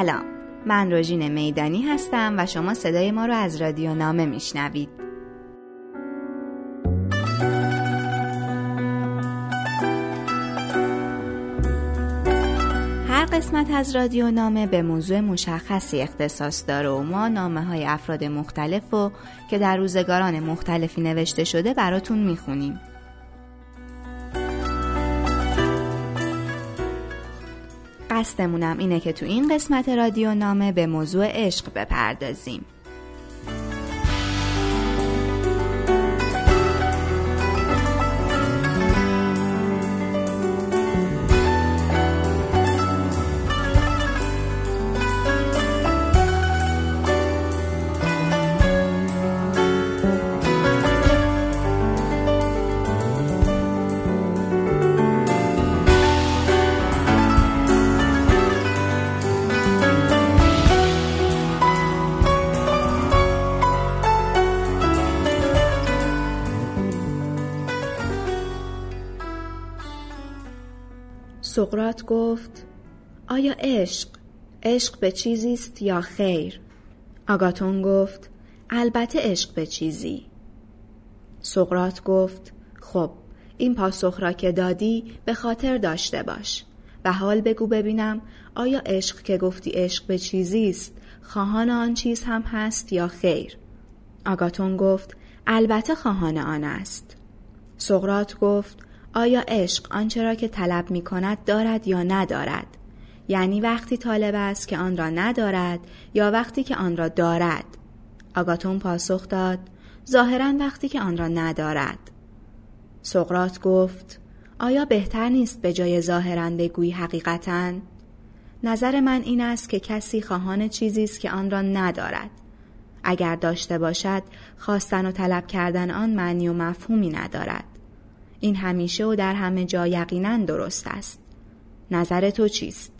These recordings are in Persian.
سلام. من روژین میدانی هستم و شما صدای ما رو از رادیو نامه میشنوید. هر قسمت از رادیو نامه به موضوع مشخصی اختصاص داره و ما نامه های افراد مختلف و که در روزگاران مختلفی نوشته شده براتون می‌خونیم. قصدمونم اینه که تو این قسمت رادیو نامه به موضوع عشق بپردازیم. سقرات گفت آیا عشق عشق به چیزی است یا خیر؟ آگاتون گفت البته عشق به چیزی. سقرات گفت خب این پاسخ را که دادی به خاطر داشته باش و حال بگو ببینم آیا عشق که گفتی عشق به چیزی است خواهان آن چیز هم هست یا خیر؟ آگاتون گفت البته خواهان آن است. سقرات گفت آیا عشق آنچه را که طلب می کند دارد یا ندارد؟ یعنی وقتی طالب است که آن را ندارد یا وقتی که آن را دارد؟ آگاتون پاسخ داد ظاهرا وقتی که آن را ندارد. سقرات گفت آیا بهتر نیست به جای ظاهرا بگویی حقیقتا؟ نظر من این است که کسی خواهان چیزی است که آن را ندارد. اگر داشته باشد خواستن و طلب کردن آن معنی و مفهومی ندارد. این همیشه و در همه جا یقینا درست است. نظر تو چیست؟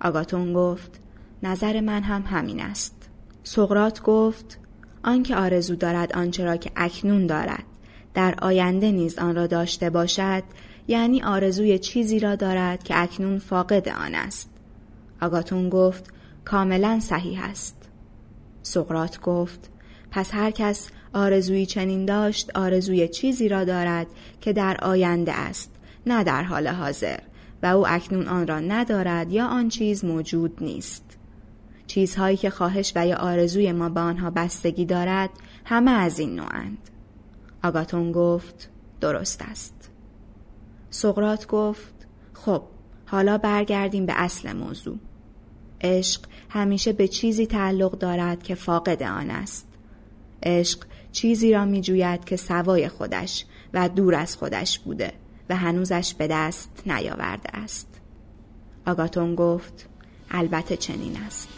آگاتون گفت نظر من هم همین است. سقرات گفت آنکه آرزو دارد آنچه را که اکنون دارد در آینده نیز آن را داشته باشد یعنی آرزوی چیزی را دارد که اکنون فاقد آن است. آگاتون گفت کاملا صحیح است. سقرات گفت پس هر کس آرزویی چنین داشت آرزوی چیزی را دارد که در آینده است نه در حال حاضر. و او اکنون آن را ندارد یا آن چیز موجود نیست. چیزهایی که خواهش و یا آرزوی ما به آنها بستگی دارد همه از این نوعند. آگاتون گفت درست است. سقرات گفت خب حالا برگردیم به اصل موضوع. عشق همیشه به چیزی تعلق دارد که فاقد آن است. عشق چیزی را می جوید که سوای خودش و دور از خودش بوده و هنوزش به دست نیاورده است. آگاتون گفت البته چنین است.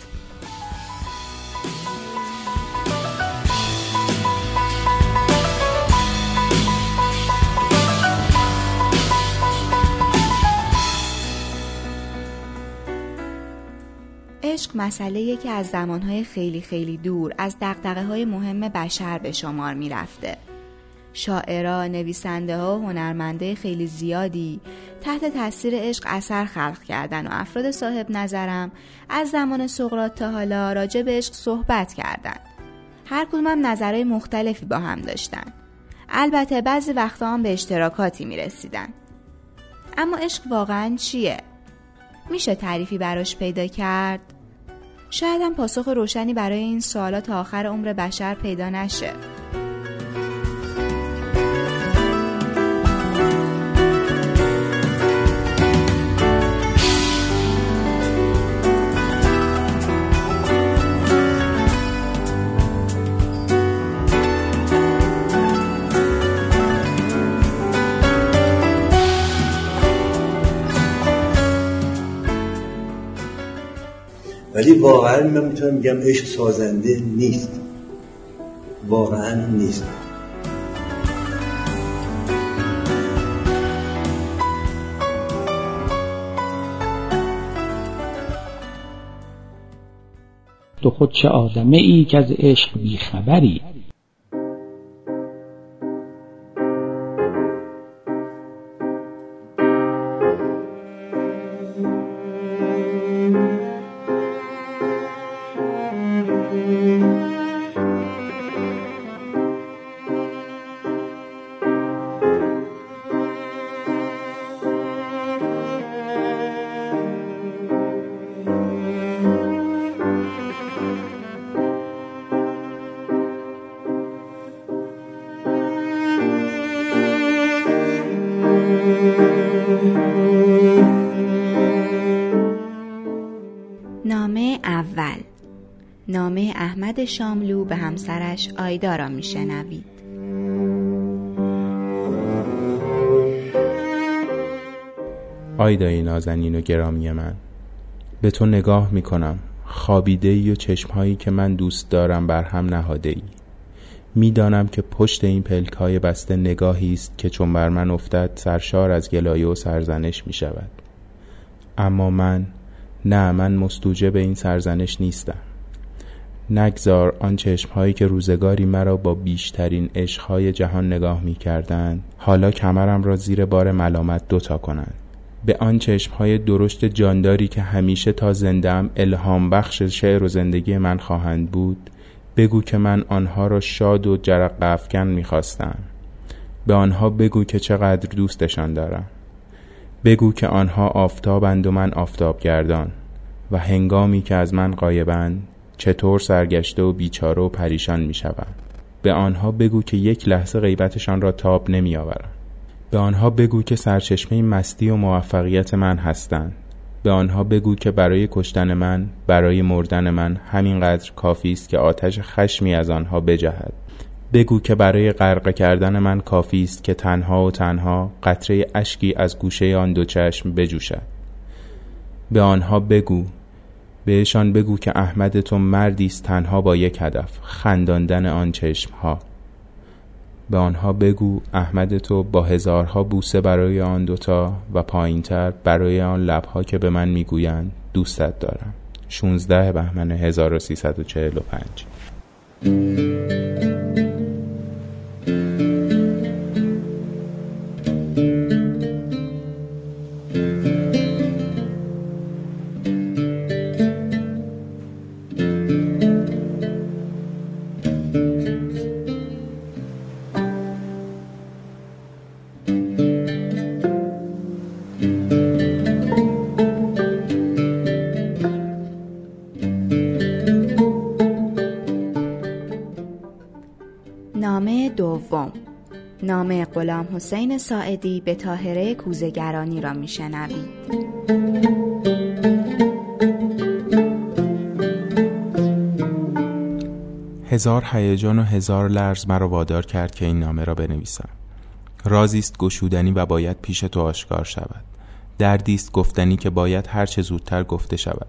عشق مسئله که از زمانهای خیلی خیلی دور از دقدقه های مهم بشر به شمار می رفته. شاعرا، نویسنده ها و هنرمنده خیلی زیادی تحت تاثیر عشق اثر خلق کردن و افراد صاحب نظرم از زمان سقراط تا حالا راجع به عشق صحبت کردن. هر کدوم هم نظرهای مختلفی با هم داشتن. البته بعضی وقتا هم به اشتراکاتی می رسیدن. اما عشق واقعا چیه؟ میشه تعریفی براش پیدا کرد؟ شاید هم پاسخ روشنی برای این سوالات آخر عمر بشر پیدا نشه. ولی واقعا من می‌تونم بگم عشق سازنده نیست. واقعا نیست. تو خود چه آدمه ای که از عشق بیخبری؟ نامه احمد شاملو به همسرش آیدا را میشنوید. آیدای نازنین و گرامی من به تو نگاه می کنم خوابیده ای و چشمهایی که من دوست دارم بر هم نهاده ای می‌دانم که پشت این پلک های بسته نگاهی است که چون بر من افتد سرشار از گلایه و سرزنش می شود اما من نه من مستوجب این سرزنش نیستم. نگذار آن چشمهایی که روزگاری مرا با بیشترین عشقهای جهان نگاه می کردن حالا کمرم را زیر بار ملامت دوتا کنند. به آن چشمهای درشت جانداری که همیشه تا زندم الهام بخش شعر و زندگی من خواهند بود بگو که من آنها را شاد و جرق افکن می‌خواستم. به آنها بگو که چقدر دوستشان دارم. بگو که آنها آفتابند و من آفتاب گردان و هنگامی که از من قایبند چطور سرگشته و بیچاره و پریشان می به آنها بگو که یک لحظه غیبتشان را تاب نمی آورم. به آنها بگو که سرچشمه مستی و موفقیت من هستند. به آنها بگو که برای کشتن من، برای مردن من همینقدر کافی است که آتش خشمی از آنها بجهد. بگو که برای غرق کردن من کافی است که تنها و تنها قطره اشکی از گوشه آن دو چشم بجوشد به آنها بگو بهشان بگو که احمد تو مردی است تنها با یک هدف خنداندن آن چشم ها به آنها بگو احمد تو با هزارها بوسه برای آن دوتا و پایینتر برای آن لبها که به من می‌گویند دوستت دارم. 16 بهمن 1345 غلام حسین ساعدی به تاهره کوزگرانی را میشنوید. هزار هیجان و هزار لرز مرا وادار کرد که این نامه را بنویسم. رازی است گشودنی و باید پیش تو آشکار شود. دردی است گفتنی که باید هر چه زودتر گفته شود.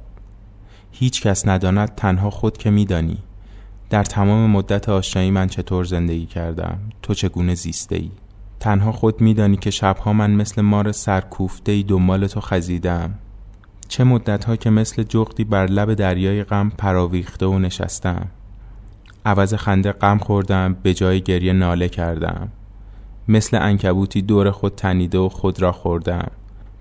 هیچ کس نداند تنها خود که میدانی. در تمام مدت آشنایی من چطور زندگی کردم؟ تو چگونه زیسته ای تنها خود میدانی که شبها من مثل مار سرکوفته ای دنبال تو خزیدم چه مدت ها که مثل جغدی بر لب دریای غم پراویخته و نشستم عوض خنده غم خوردم به جای گریه ناله کردم مثل انکبوتی دور خود تنیده و خود را خوردم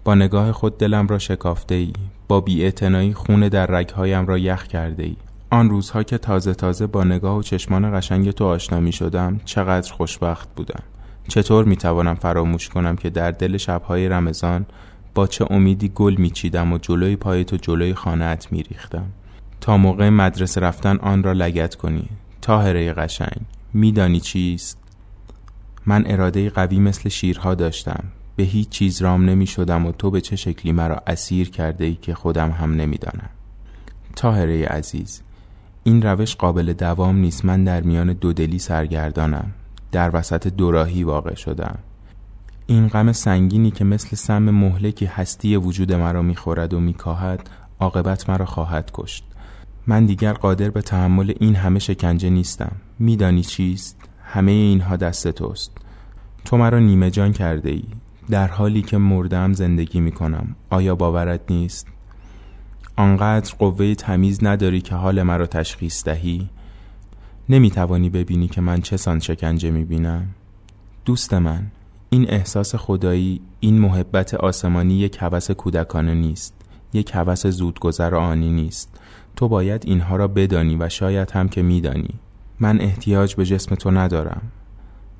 با نگاه خود دلم را شکافته ای با بیاعتنایی خون در رگهایم را یخ کرده ای آن روزها که تازه تازه با نگاه و چشمان قشنگ تو آشنا می شدم چقدر خوشبخت بودم. چطور می توانم فراموش کنم که در دل شبهای رمضان با چه امیدی گل می چیدم و جلوی پای تو جلوی خانهت می ریختم تا موقع مدرسه رفتن آن را لگت کنی. تاهره قشنگ. میدانی چیست؟ من اراده قوی مثل شیرها داشتم. به هیچ چیز رام نمی شدم و تو به چه شکلی مرا اسیر کرده ای که خودم هم نمی‌دانم؟ تاهره عزیز این روش قابل دوام نیست. من در میان دودلی سرگردانم. در وسط دوراهی واقع شدم. این غم سنگینی که مثل سم مهلکی هستی وجود مرا می‌خورد و میکاهد عاقبت مرا خواهد کشت. من دیگر قادر به تحمل این همه شکنجه نیستم. میدانی چیست؟ همه اینها دست توست. تو مرا نیمه جان کرده ای در حالی که مردم زندگی می کنم آیا باورت نیست؟ آنقدر قوه تمیز نداری که حال مرا تشخیص دهی؟ نمی توانی ببینی که من چه سان شکنجه می بینم دوست من این احساس خدایی این محبت آسمانی یک هوس کودکانه نیست یک هوس زودگذر آنی نیست. تو باید اینها را بدانی و شاید هم که میدانی. من احتیاج به جسم تو ندارم.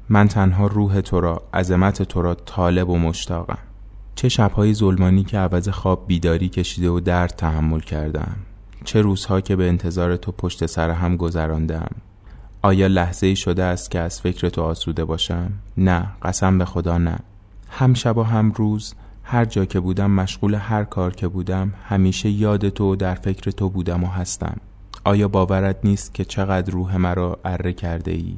من تنها روح تو را عظمت تو را طالب و مشتاقم. چه شبهای ظلمانی که عوض خواب بیداری کشیده و درد تحمل کردم. چه روزها که به انتظار تو پشت سر هم گذراندم. آیا لحظه ای شده است که از فکر تو آسوده باشم؟ نه قسم به خدا نه هم شب و هم روز هر جا که بودم مشغول هر کار که بودم همیشه یاد تو و در فکر تو بودم و هستم آیا باورت نیست که چقدر روح مرا اره کرده ای؟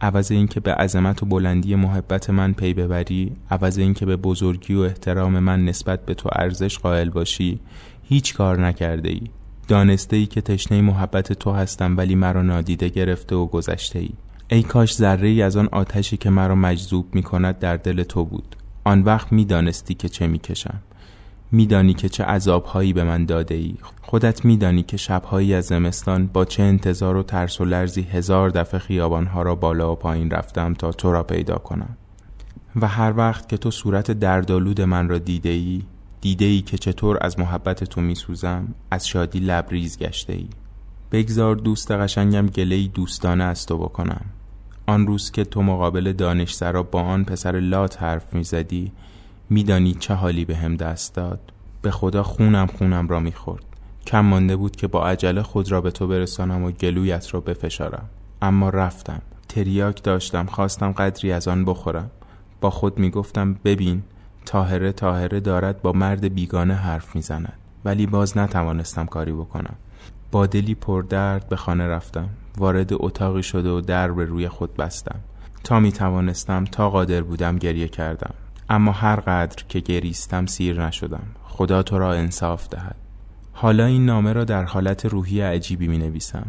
عوض اینکه به عظمت و بلندی محبت من پی ببری عوض اینکه به بزرگی و احترام من نسبت به تو ارزش قائل باشی هیچ کار نکرده ای دانسته ای که تشنه محبت تو هستم ولی مرا نادیده گرفته و گذشته ای ای کاش ذره ای از آن آتشی که مرا مجذوب می کند در دل تو بود. آن وقت می دانستی که چه می کشم میدانی که چه عذابهایی به من داده ای خودت میدانی که شبهایی از زمستان با چه انتظار و ترس و لرزی هزار دفعه خیابانها را بالا و پایین رفتم تا تو را پیدا کنم. و هر وقت که تو صورت دردالود من را دیده ای دیده ای که چطور از محبت تو میسوزم از شادی لبریز گشته ای بگذار دوست قشنگم گله دوستانه از تو بکنم. آن روز که تو مقابل دانش سرا با آن پسر لات حرف می‌زدی میدانی چه حالی به هم دست داد. به خدا خونم خونم را می‌خورد. کم مانده بود که با عجله خود را به تو برسانم و گلویت را بفشارم. اما رفتم. تریاک داشتم. خواستم قدری از آن بخورم. با خود می‌گفتم ببین تاهره تاهره دارد با مرد بیگانه حرف می‌زند. ولی باز نتوانستم کاری بکنم. با دلی پردرد به خانه رفتم. وارد اتاقی شده و در به روی خود بستم. تا می توانستم تا قادر بودم گریه کردم. اما هر قدر که گریستم سیر نشدم. خدا تو را انصاف دهد. حالا این نامه را در حالت روحی عجیبی می نویسم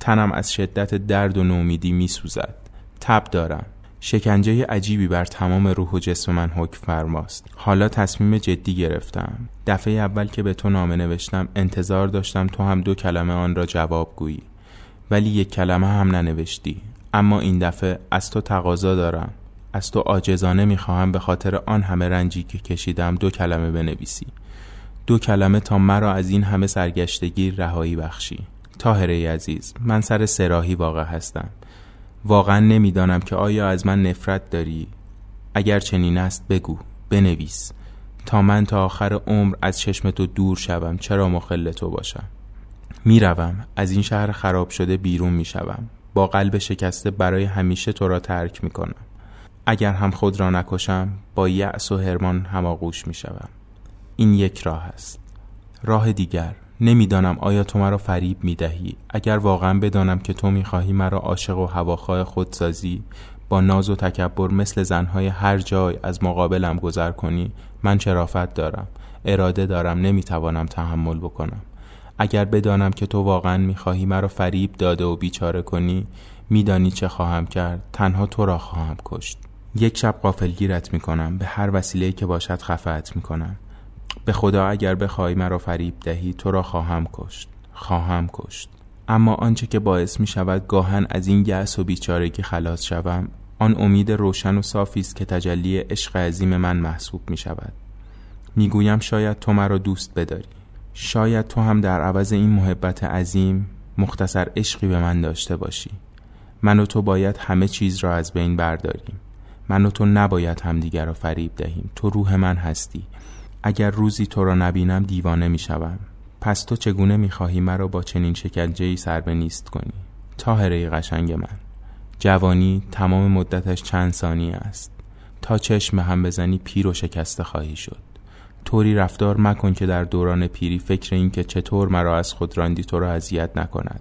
تنم از شدت درد و نومیدی می سوزد تب دارم. شکنجه عجیبی بر تمام روح و جسم من حکم فرماست. حالا تصمیم جدی گرفتم. دفعه اول که به تو نامه نوشتم انتظار داشتم تو هم دو کلمه آن را جواب گویی. ولی یک کلمه هم ننوشتی. اما این دفعه از تو تقاضا دارم. از تو عاجزانه می‌خواهم به خاطر آن همه رنجی که کشیدم دو کلمه بنویسی. دو کلمه تا مرا از این همه سرگشتگی رهایی بخشی. تاهره عزیز من سر سراحی واقع هستم. واقعا نمی‌دانم که آیا از من نفرت داری. اگر چنین است بگو بنویس. تا من تا آخر عمر از چشم تو دور شوم چرا مخل تو باشم؟ می‌روم. از این شهر خراب شده بیرون می‌شوم. با قلب شکسته برای همیشه تو را ترک می‌کنم. اگر هم خود را نکشم با یأس و هرمان هماغوش می‌شوم. این یک راه است. راه دیگر. نمی‌دانم آیا تو مرا فریب می دهی اگر واقعا بدانم که تو می خواهی مرا عاشق و هواخواه خود سازی با ناز و تکبر مثل زنهای هر جای از مقابلم گذر کنی من شرافت دارم. اراده دارم نمی‌توانم تحمل بکنم. اگر بدانم که تو واقعا می‌خواهی مرا فریب داده و بیچاره کنی میدانی چه خواهم کرد. تنها تو را خواهم کشت. یک شب قافلگیرت می‌کنم. به هر وسیله که باشد خفت می‌کنم. به خدا اگر بخواهی مرا فریب دهی تو را خواهم کشت خواهم کشت. اما آنچه که باعث می شود گاهن از این گس و بیچارگی خلاص شوم آن امید روشن و صافی است که تجلی عشق عظیم من محسوب می شود می‌گویم شاید تو مرا دوست بداری. شاید تو هم در عوض این محبت عظیم مختصر عشقی به من داشته باشی. من و تو باید همه چیز را از بین برداریم. من و تو نباید همدیگر را فریب دهیم. تو روح من هستی. اگر روزی تو را نبینم دیوانه می‌شوم پس تو چگونه می‌خواهی مرا با چنین شکنجه ای سر به نیست کنی؟ تاهره قشنگ من. جوانی تمام مدتش چند ثانیه است. تا چشم هم بزنی پیر و شکسته خواهی شد. طوری رفتار مکن که در دوران پیری فکر این که چطور مرا از خود راندی تو را اذیت نکند.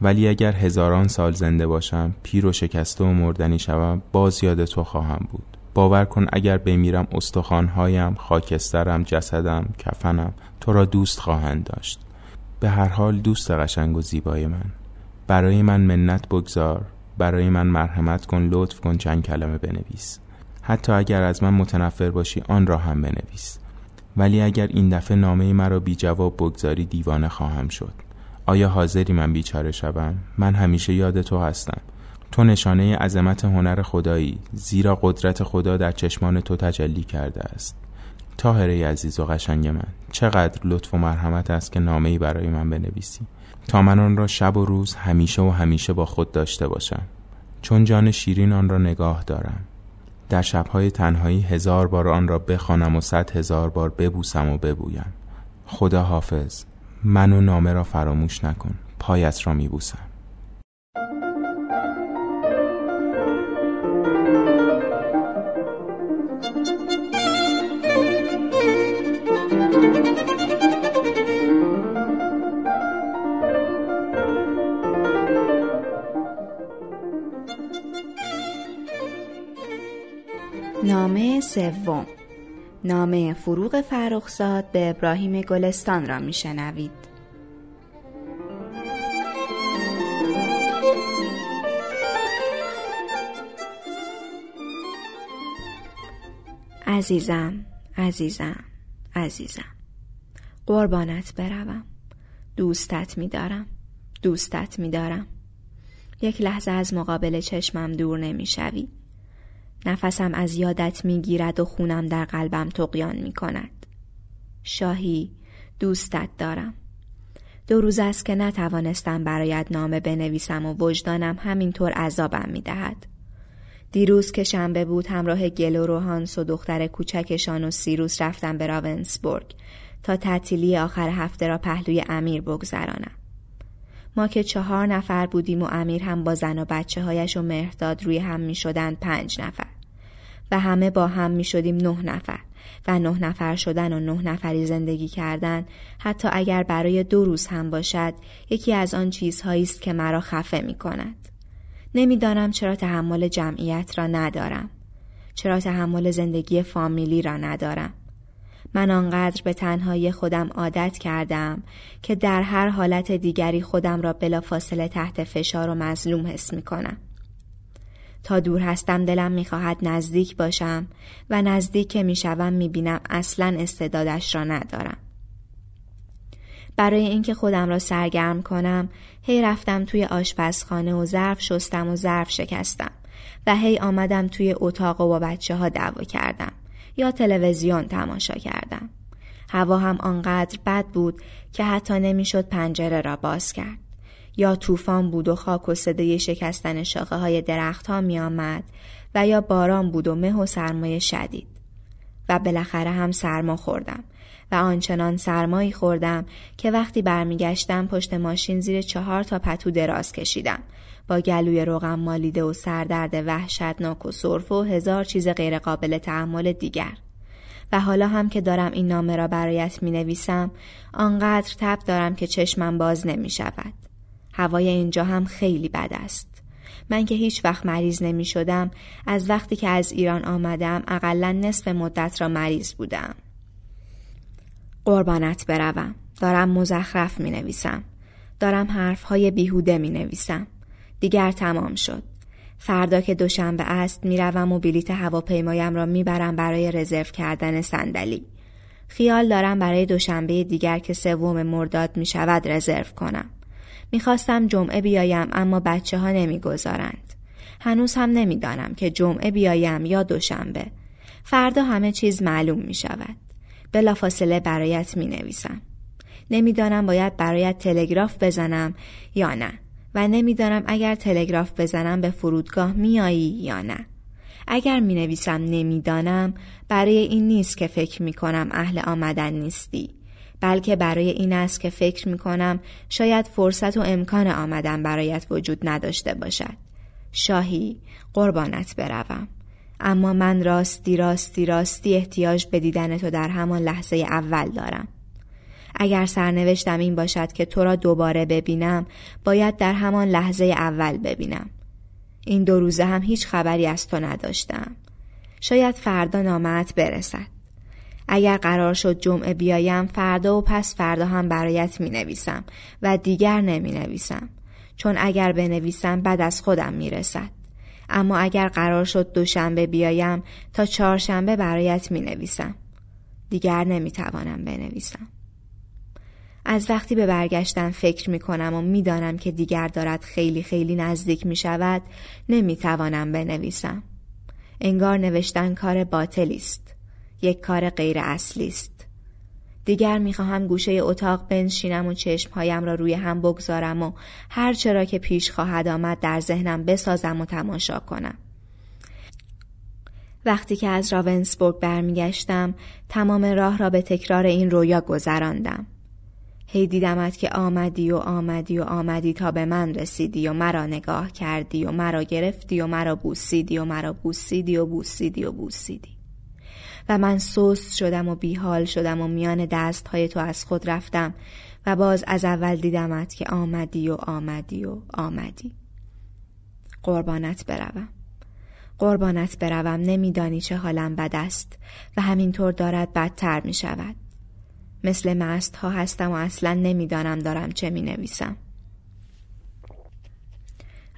ولی اگر هزاران سال زنده باشم پیر و شکسته و مردنی شوم باز یاد تو خواهم بود. باور کن اگر بمیرم استخوانهایم خاکسترم جسدم کفنم تو را دوست خواهند داشت. به هر حال دوست قشنگ و زیبای من. برای من منت بگذار برای من مرحمت کن لطف کن چند کلمه بنویس. حتی اگر از من متنفر باشی آن را هم بنویس. ولی اگر این دفعه نامه مرا بی جواب بگذاری دیوانه خواهم شد. آیا حاضری من بیچاره شوم؟ من همیشه یاد تو هستم. تو نشانه عظمت هنر خدایی زیرا قدرت خدا در چشمان تو تجلی کرده است. تاهره عزیز و قشنگ من چقدر لطف و مرحمت است که نامه ای برای من بنویسی. تا من آن را شب و روز همیشه و همیشه با خود داشته باشم. چون جان شیرین آن را نگاه دارم. در شبهای تنهایی هزار بار آن را بخوانم و صد هزار بار ببوسم و ببویم. خدا حافظ من و نامه را فراموش نکن پایت را میبوسم. سوم. نامه فروغ فرخزاد به ابراهیم گلستان را میشنوید. عزیزم عزیزم عزیزم. قربانت بروم. دوستت میدارم. دوستت میدارم. یک لحظه از مقابل چشمم دور نمی‌شوی. نفسم از یادت می‌گیرد و خونم در قلبم تقیان می کند. شاهی دوستت دارم. دو روز است که نتوانستم برایت نامه بنویسم و وجدانم همینطور عذابم می دهد. دیروز که شنبه بود همراه گل و روهانس و دختر کوچکشان و سیروس رفتم به راونسبورگ تا تعطیلی آخر هفته را پهلوی امیر بگذرانم. ما که چهار نفر بودیم و امیر هم با زن و بچه هایش و مهرداد روی هم می شدن پنج نفر و همه با هم می شدیم نه نفر و نه نفر شدن و نه نفری زندگی کردن حتی اگر برای دو روز هم باشد یکی از آن چیزهایی است که مرا خفه می کند. نمی‌دانم چرا تحمل جمعیت را ندارم. چرا تحمل زندگی فامیلی را ندارم. من آنقدر به تنهایی خودم عادت کردم که در هر حالت دیگری خودم را بلافاصله تحت فشار و مظلوم حس می کنم. تا دور هستم دلم می‌خواهد نزدیک باشم و نزدیک که می‌شوم می‌بینم اصلا استعدادش را ندارم. برای اینکه خودم را سرگرم کنم هی رفتم توی آشپزخانه و ظرف شستم و ظرف شکستم و هی آمدم توی اتاق و با بچه ها دعوا کردم یا تلویزیون تماشا کردم. هوا هم آنقدر بد بود که حتی نمی‌شد پنجره را باز کرد. یا طوفان بود و خاک و صدای شکستن شاخه های درخت ها می آمد و یا باران بود و مه و سرمایه شدید. و بالاخره هم سرما خوردم و آنچنان سرمایی خوردم که وقتی برمیگشتم پشت ماشین زیر چهار تا پتو دراز کشیدم با گلوی روغم مالیده و سردرد وحشتناک و سرفه و هزار چیز غیرقابل تحمل دیگر و حالا هم که دارم این نامه را برایت می نویسم آنقدر تب دارم که چشمم باز نمی شود. هوای اینجا هم خیلی بد است. من که هیچ وقت مریض نمی شدم از وقتی که از ایران آمدم اقلا نصف مدت را مریض بودم. قربانت بروم. دارم مزخرف می نویسم. دارم حرف های بیهوده می نویسم. دیگر تمام شد. فردا که دوشنبه است می‌روم و بلیت هواپیمایم را می‌برم برای رزرو کردن صندلی. خیال دارم برای دوشنبه دیگر که سوم مرداد می شود رزرو کنم. می‌خواستم جمعه بیایم اما بچه ها نمی‌گذارند. هنوز هم نمی‌دانم که جمعه بیایم یا دوشنبه. فردا همه چیز معلوم می شود. بلافاصله برایت می نویسم. نمی‌دانم باید برایت تلگراف بزنم یا نه و نمی‌دانم اگر تلگراف بزنم به فرودگاه میایی یا نه. اگر می نویسم نمی‌دانم برای این نیست که فکر می کنم اهل آمدن نیستی. بلکه برای این است که فکر می کنم شاید فرصت و امکان آمدن برایت وجود نداشته باشد. شاهی قربانت بروم. اما من راستی راستی راستی احتیاج به دیدن تو در همان لحظه اول دارم. اگر سرنوشتم این باشد که تو را دوباره ببینم باید در همان لحظه اول ببینم. این دو روزه هم هیچ خبری از تو نداشتم. شاید فردا نامت برسد. اگر قرار شد جمعه بیایم فردا و پس فردا هم برایت می نویسم و دیگر نمی نویسم. چون اگر بنویسم بعد از خودم می رسد. اما اگر قرار شد دوشنبه بیایم تا چهارشنبه برایت می نویسم. دیگر نمی توانم بنویسم. از وقتی به برگشتن فکر می کنم و می‌دانم که دیگر دارد خیلی خیلی نزدیک می شود نمی توانم بنویسم. انگار نوشتن کار باطلی است. یک کار غیر اصلی است. دیگر می‌خواهم گوشه اتاق بنشینم و چشمهایم را روی هم بگذارم و هر چرا که پیش خواهد آمد در ذهنم بسازم و تماشا کنم. وقتی که از راونسبورگ برمیگشتم تمام راه را به تکرار این رویا گذراندم. هی دیدمت که آمدی و آمدی و آمدی تا به من رسیدی و مرا نگاه کردی و مرا گرفتی و مرا بوسیدی و مرا بوسیدی و بوسیدی و بوسیدی و من سست شدم و بیحال شدم و میان دست های تو از خود رفتم و باز از اول دیدمت که آمدی و آمدی و آمدی قربانت بروم قربانت بروم نمیدانی چه حالم بد است و همینطور دارد بدتر می شود مثل مست ها هستم و اصلا نمی‌دانم دارم چه می نویسم.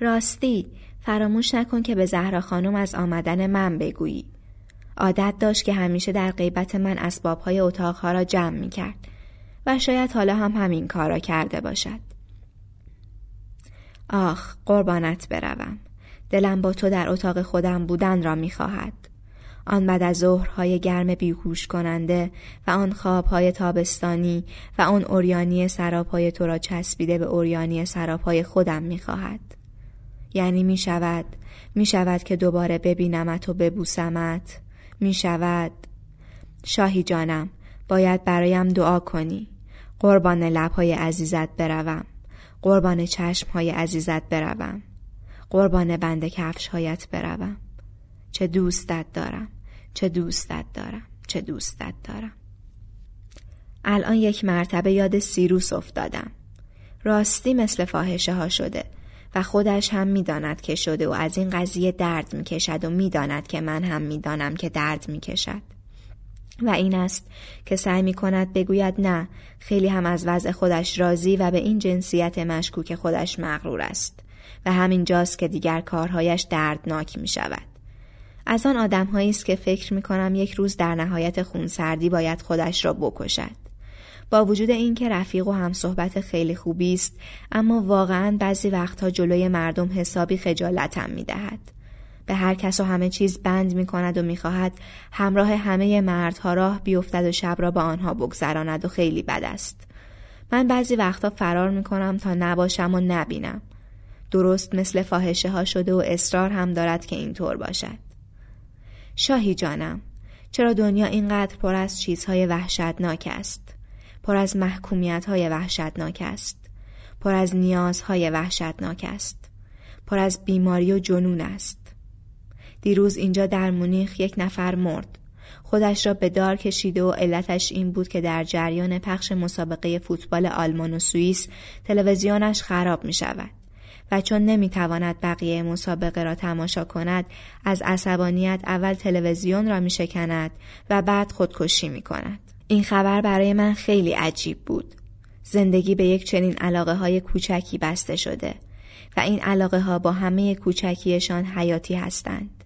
راستی فراموش نکن که به زهرا خانم از آمدن من بگویی. عادت داشت که همیشه در غیبت من اسبابهای اتاقها را جمع می کرد و شاید حالا هم همین کار را کرده باشد. آخ قربانت بروم. دلم با تو در اتاق خودم بودن را می خواهد. آن بعد از ظهرهای گرم بیهوش کننده و آن خوابهای تابستانی و آن اوریانی سراپای تو را چسبیده به اوریانی سراپای خودم می‌خواهد یعنی می شود می شود که دوباره ببینمت و ببوسمت می شود شاهی جانم باید برایم دعا کنی. قربان لبهای عزیزت بروم. قربان چشمهای عزیزت بروم. قربان بند کفشهایت بروم. چه دوستت دارم. چه دوستت دارم. چه دوستت دارم. الان یک مرتبه یاد سیروس افتادم. راستی مثل فاحشه ها شده. و خودش هم می‌داند که شده و از این قضیه درد می‌کشد و می‌داند که من هم می‌دانم که درد می‌کشد و این است که سعی می کند بگوید نه خیلی هم از وضع خودش راضی و به این جنسیت مشکوک خودش مغرور است و همین جاست که دیگر کارهایش دردناک می شود. از آن آدم است که فکر می کنم یک روز در نهایت خونسردی باید خودش را بکشد. با وجود اینکه رفیق و هم صحبت خیلی خوبی است اما واقعا بعضی وقتها جلوی مردم حسابی خجالتم می دهد. به هر کس و همه چیز بند می کند و می خواهد همراه همه مردها راه بیفتد و شب را با آنها بگذراند و خیلی بد است. من بعضی وقتها فرار می کنم تا نباشم و نبینم. درست مثل فاحشه ها شده و اصرار هم دارد که اینطور باشد. شاهی جانم چرا دنیا اینقدر پر از چیزهای وحشتناک است پر از محکومیت های وحشتناک است. پر از نیازهای وحشتناک است. پر از بیماری و جنون است. دیروز اینجا در مونیخ یک نفر مرد. خودش را به دار کشیده و علتش این بود که در جریان پخش مسابقه فوتبال آلمان و سوئیس تلویزیونش خراب می شود و چون نمی‌تواند بقیه مسابقه را تماشا کند از عصبانیت اول تلویزیون را میشکند و بعد خودکشی می کند. این خبر برای من خیلی عجیب بود. زندگی به یک چنین علاقه های کوچکی بسته شده و این علاقه ها با همه کوچکیشان حیاتی هستند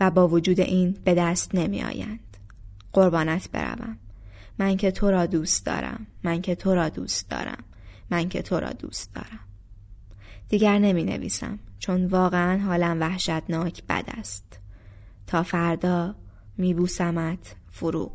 و با وجود این به دست نمی آیند. قربانت بروم. من که تو را دوست دارم. من که تو را دوست دارم. من که تو را دوست دارم. دیگر نمی نویسم چون واقعا حالم وحشتناک بد است. تا فردا می بوسمت فروغ.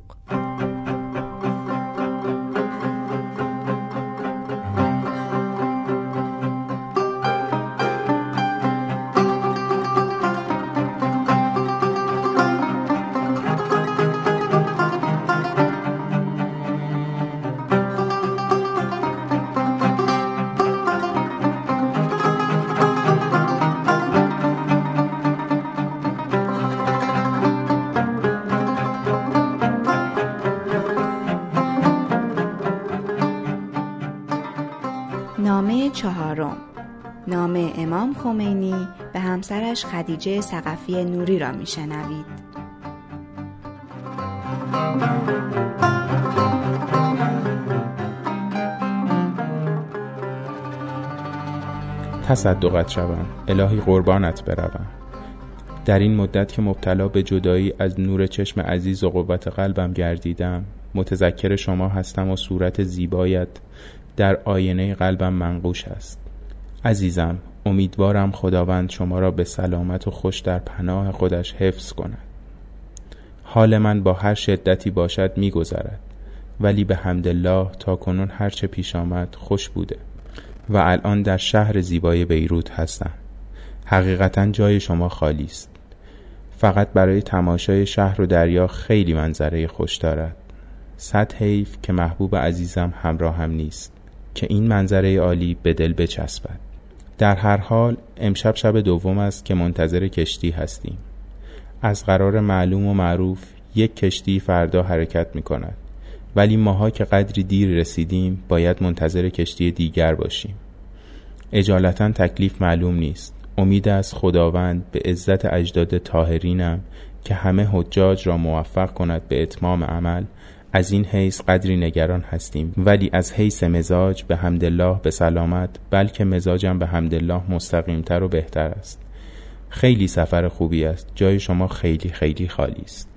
امام خمینی به همسرش خدیجه سقفی نوری را میشنوید. تصدقت شوم. الهی قربانت بروم. در این مدت که مبتلا به جدایی از نور چشم عزیز و قوت قلبم گردیدم متذکر شما هستم و صورت زیبایت در آینه قلبم منقوش است. عزیزم امیدوارم خداوند شما را به سلامت و خوش در پناه خودش حفظ کند. حال من با هر شدتی باشد میگذرد ولی به الله تا کنون هرچه پیش آمد خوش بوده و الان در شهر زیبای بیروت هستم. حقیقتا جای شما خالی است. فقط برای تماشای شهر و دریا خیلی منظره خوش دارد. صد حیف که محبوب عزیزم همراه هم نیست که این منظره عالی به دل بچسبد. در هر حال امشب شب دوم است که منتظر کشتی هستیم. از قرار معلوم و معروف یک کشتی فردا حرکت می کند ولی ماها که قدری دیر رسیدیم باید منتظر کشتی دیگر باشیم. اجالتا تکلیف معلوم نیست. امید از خداوند به عزت اجداد تاهرینم که همه حجاج را موفق کند به اتمام عمل از این حیث قدری نگران هستیم. ولی از حیث مزاج به حمدالله به سلامت بلکه مزاجم به حمدالله مستقیمتر و بهتر است. خیلی سفر خوبی است. جای شما خیلی خیلی خالی است.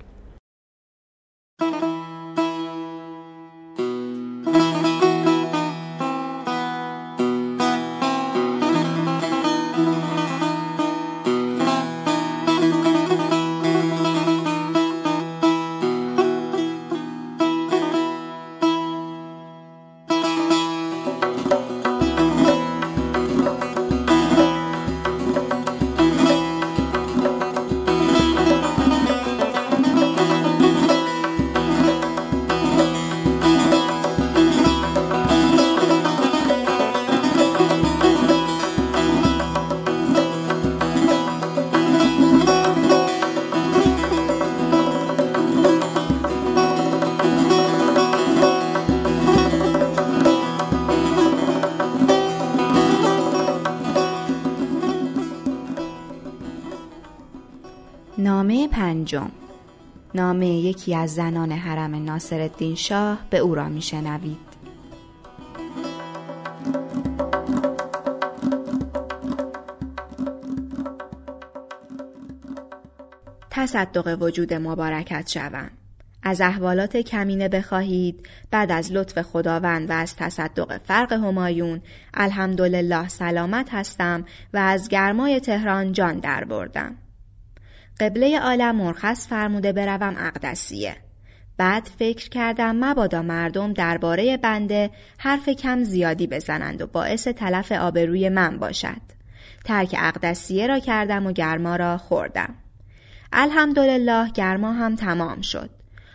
یکی از زنان حرم ناصرالدین شاه به او را میشنوید. تصدق وجود مبارکت شوم. از احوالات کمینه بخواهید بعد از لطف خداوند و از تصدق فرق همایون الحمدلله سلامت هستم و از گرمای تهران جان در بردم قبله عالم مرخص فرموده بروم اقدسیه. بعد فکر کردم مبادا مردم درباره بنده حرف کم زیادی بزنند و باعث تلف آبروی من باشد. ترک اقدسیه را کردم و گرما را خوردم. الحمدلله گرما هم تمام شد.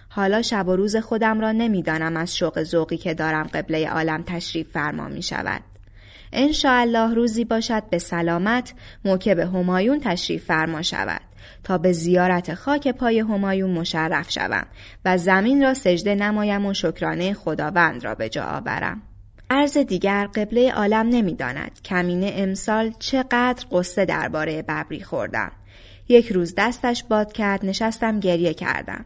حالا شب و روز خودم را نمی‌دانم از شوق ذوقی که دارم قبله عالم تشریف فرما می شود. الله روزی باشد به سلامت موکب همایون تشریف فرما شود. تا به زیارت خاک پای همایون مشرف شوم و زمین را سجده نمایم و شکرانه خداوند را به جا آورم. عرض دیگر قبله عالم نمی‌داند کمینه امسال چقدر قصه درباره ببری خوردم. یک روز دستش باد کرد نشستم گریه کردم.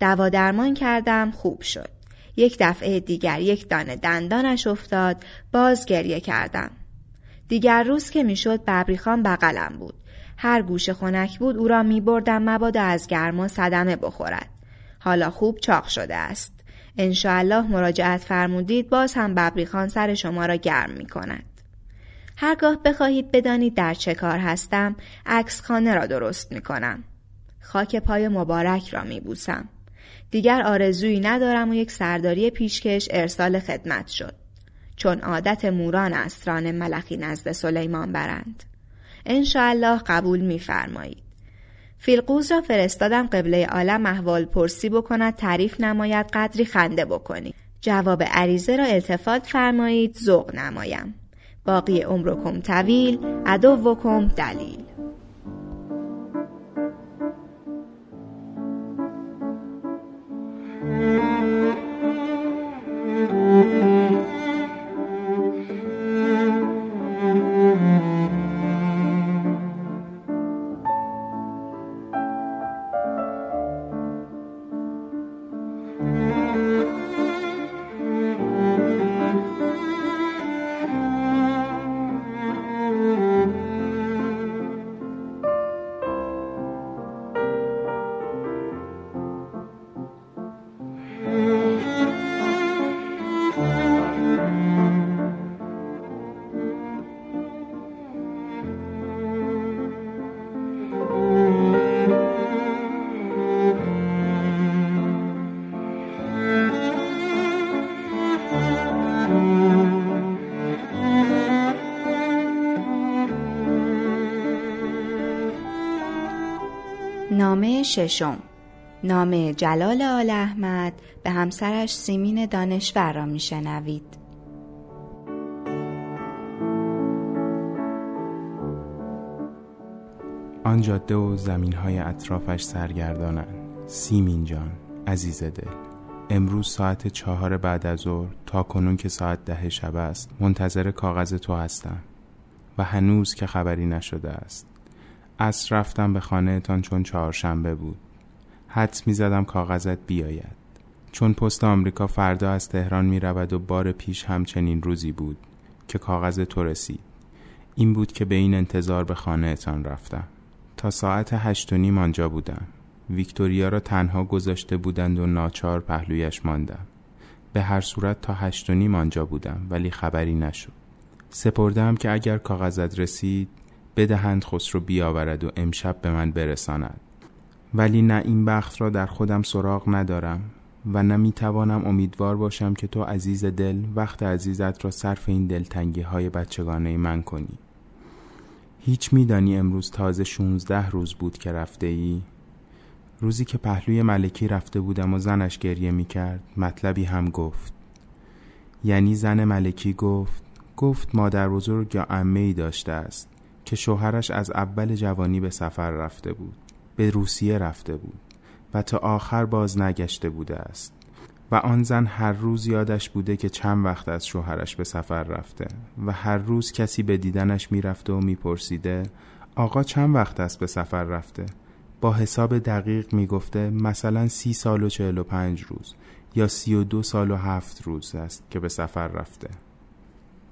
دوا درمان کردم خوب شد. یک دفعه دیگر یک دانه دندانش افتاد باز گریه کردم. دیگر روز که می‌شد ببریخان بغلم بود. هر گوشه خنک بود او را می بردم مبادا از گرما صدمه بخورد. حالا خوب چاق شده است. انشاءالله مراجعت فرمودید باز هم ببریخان سر شما را گرم می کند. هرگاه بخواهید بدانید در چه کار هستم عکس خانه را درست می کنم. خاک پای مبارک را می بوسم. دیگر آرزویی ندارم و یک سرداری پیشکش ارسال خدمت شد. چون عادت موران اسران ملخی نزد سلیمان برند. انشاءالله قبول میفرمایید. فیلقوز را فرستادم قبله عالم احوال پرسی بکند تعریف نماید قدری خنده بکنید. جواب عریضه را التفات فرمایید ذوق نمایم. باقی عمرکم طویل عدوکم دلیل Thank you. ششم. نامه جلال آل احمد به همسرش سیمین دانشور را میشنوید. آن جاده و زمین های اطرافش سرگردانند. سیمین جان عزیز دل امروز ساعت چهار بعد از ظهر تا کنون که ساعت ده شب است منتظر کاغذ تو هستم و هنوز که خبری نشده است. از رفتم به خانه تان چون چهارشنبه بود. حدس می زدم کاغذت بیاید. چون پست آمریکا فردا از تهران می رود و بار پیش همچنین روزی بود که کاغذ تو رسید. این بود که به این انتظار به خانه تان رفتم. تا ساعت هشت و نیم آنجا بودم. ویکتوریا را تنها گذاشته بودند و ناچار پهلویش ماندم. به هر صورت تا هشت و نیم آنجا بودم ولی خبری نشد. سپردم که اگر کاغذت رسید بدهند خسرو بیاورد و امشب به من برساند. ولی نه این بخت را در خودم سراغ ندارم و نه می‌توانم امیدوار باشم که تو عزیز دل وقت عزیزت را صرف این دلتنگی های بچگانه من کنی. هیچ میدانی امروز تازه 16 روز بود که رفته ای؟ روزی که پهلوی ملکی رفته بودم و زنش گریه می کرد مطلبی هم گفت. یعنی زن ملکی گفت گفت مادر بزرگ یا امه ای داشته است. که شوهرش از اول جوانی به سفر رفته بود به روسیه رفته بود و تا آخر باز نگشته بوده است. و آن زن هر روز یادش بوده که چند وقت از شوهرش به سفر رفته و هر روز کسی به دیدنش می‌رفته و میپرسیده آقا چند وقت است به سفر رفته؟ با حساب دقیق می‌گفته مثلا سی سال و چهل و پنج روز یا سی و دو سال و هفت روز است که به سفر رفته.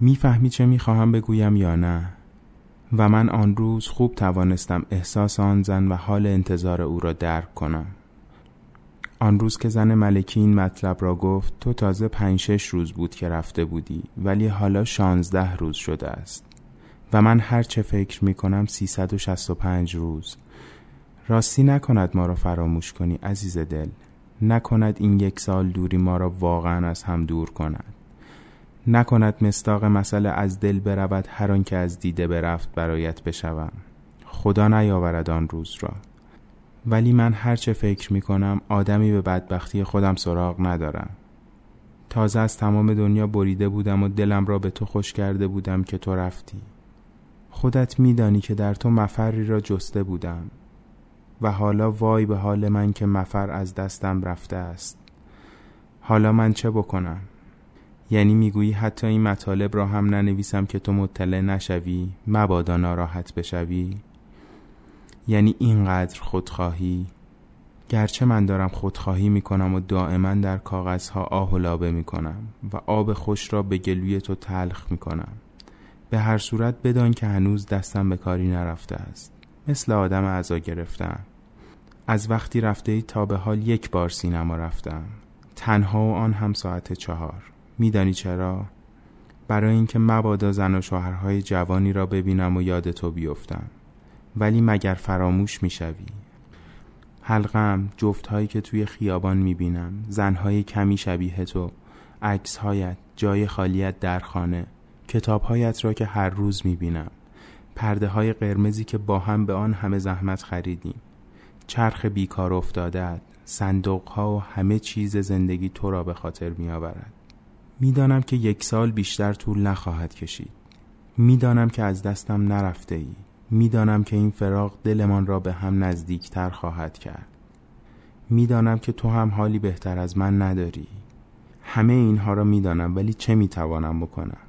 می‌فهمی چه می‌خواهم بگویم یا نه؟ و من آن روز خوب توانستم احساس آن زن و حال انتظار او را درک کنم. آن روز که زن ملکی این مطلب را گفت تو تازه پنج شش روز بود که رفته بودی ولی حالا شانزده روز شده است. و من هر چه فکر می کنم سیصد و شست و پنج روز. راستی نکند ما را فراموش کنی عزیز دل. نکند این یک سال دوری ما را واقعا از هم دور کند. نکند مستاق مسئله از دل برود هر که از دیده برفت برایت بشوم. خدا نیاورد آن روز را. ولی من هرچه فکر می کنم آدمی به بدبختی خودم سراغ ندارم. تازه از تمام دنیا بریده بودم و دلم را به تو خوش کرده بودم که تو رفتی. خودت میدانی که در تو مفری را جسته بودم. و حالا وای به حال من که مفر از دستم رفته است. حالا من چه بکنم؟ یعنی می‌گویی حتی این مطالب را هم ننویسم که تو مطلع نشوی مبادا ناراحت بشوی؟ یعنی اینقدر خودخواهی؟ گرچه من دارم خودخواهی می‌کنم و دائما در کاغذها آه و لابه می‌کنم و آب خوش را به گلوی تو تلخ می‌کنم. به هر صورت بدان که هنوز دستم به کاری نرفته است. مثل آدم اعضا گرفتم از وقتی رفته ای تا به حال یک بار سینما رفتم. تنها و آن هم ساعت چهار. میدانی چرا؟ برای اینکه مبادا زن و شوهرهای جوانی را ببینم و یاد تو بیفتم. ولی مگر فراموش می‌شوی؟ حلقم جفت هایی که توی خیابان می‌بینم زنهای کمی شبیه تو عکس هایت جای خالیت در خانه کتاب هایت را که هر روز می‌بینم پرده های قرمزی که با هم به آن همه زحمت خریدیم چرخ بیکار افتادت صندوق ها و همه چیز زندگی تو را به خاطر می آورد می‌دانم که یک سال بیشتر طول نخواهد کشید. می‌دانم که از دستم نرفته ای می‌دانم که این فراغ دلمان را به هم نزدیکتر خواهد کرد. می‌دانم که تو هم حالی بهتر از من نداری. همه اینها را می‌دانم ولی چه می‌توانم بکنم؟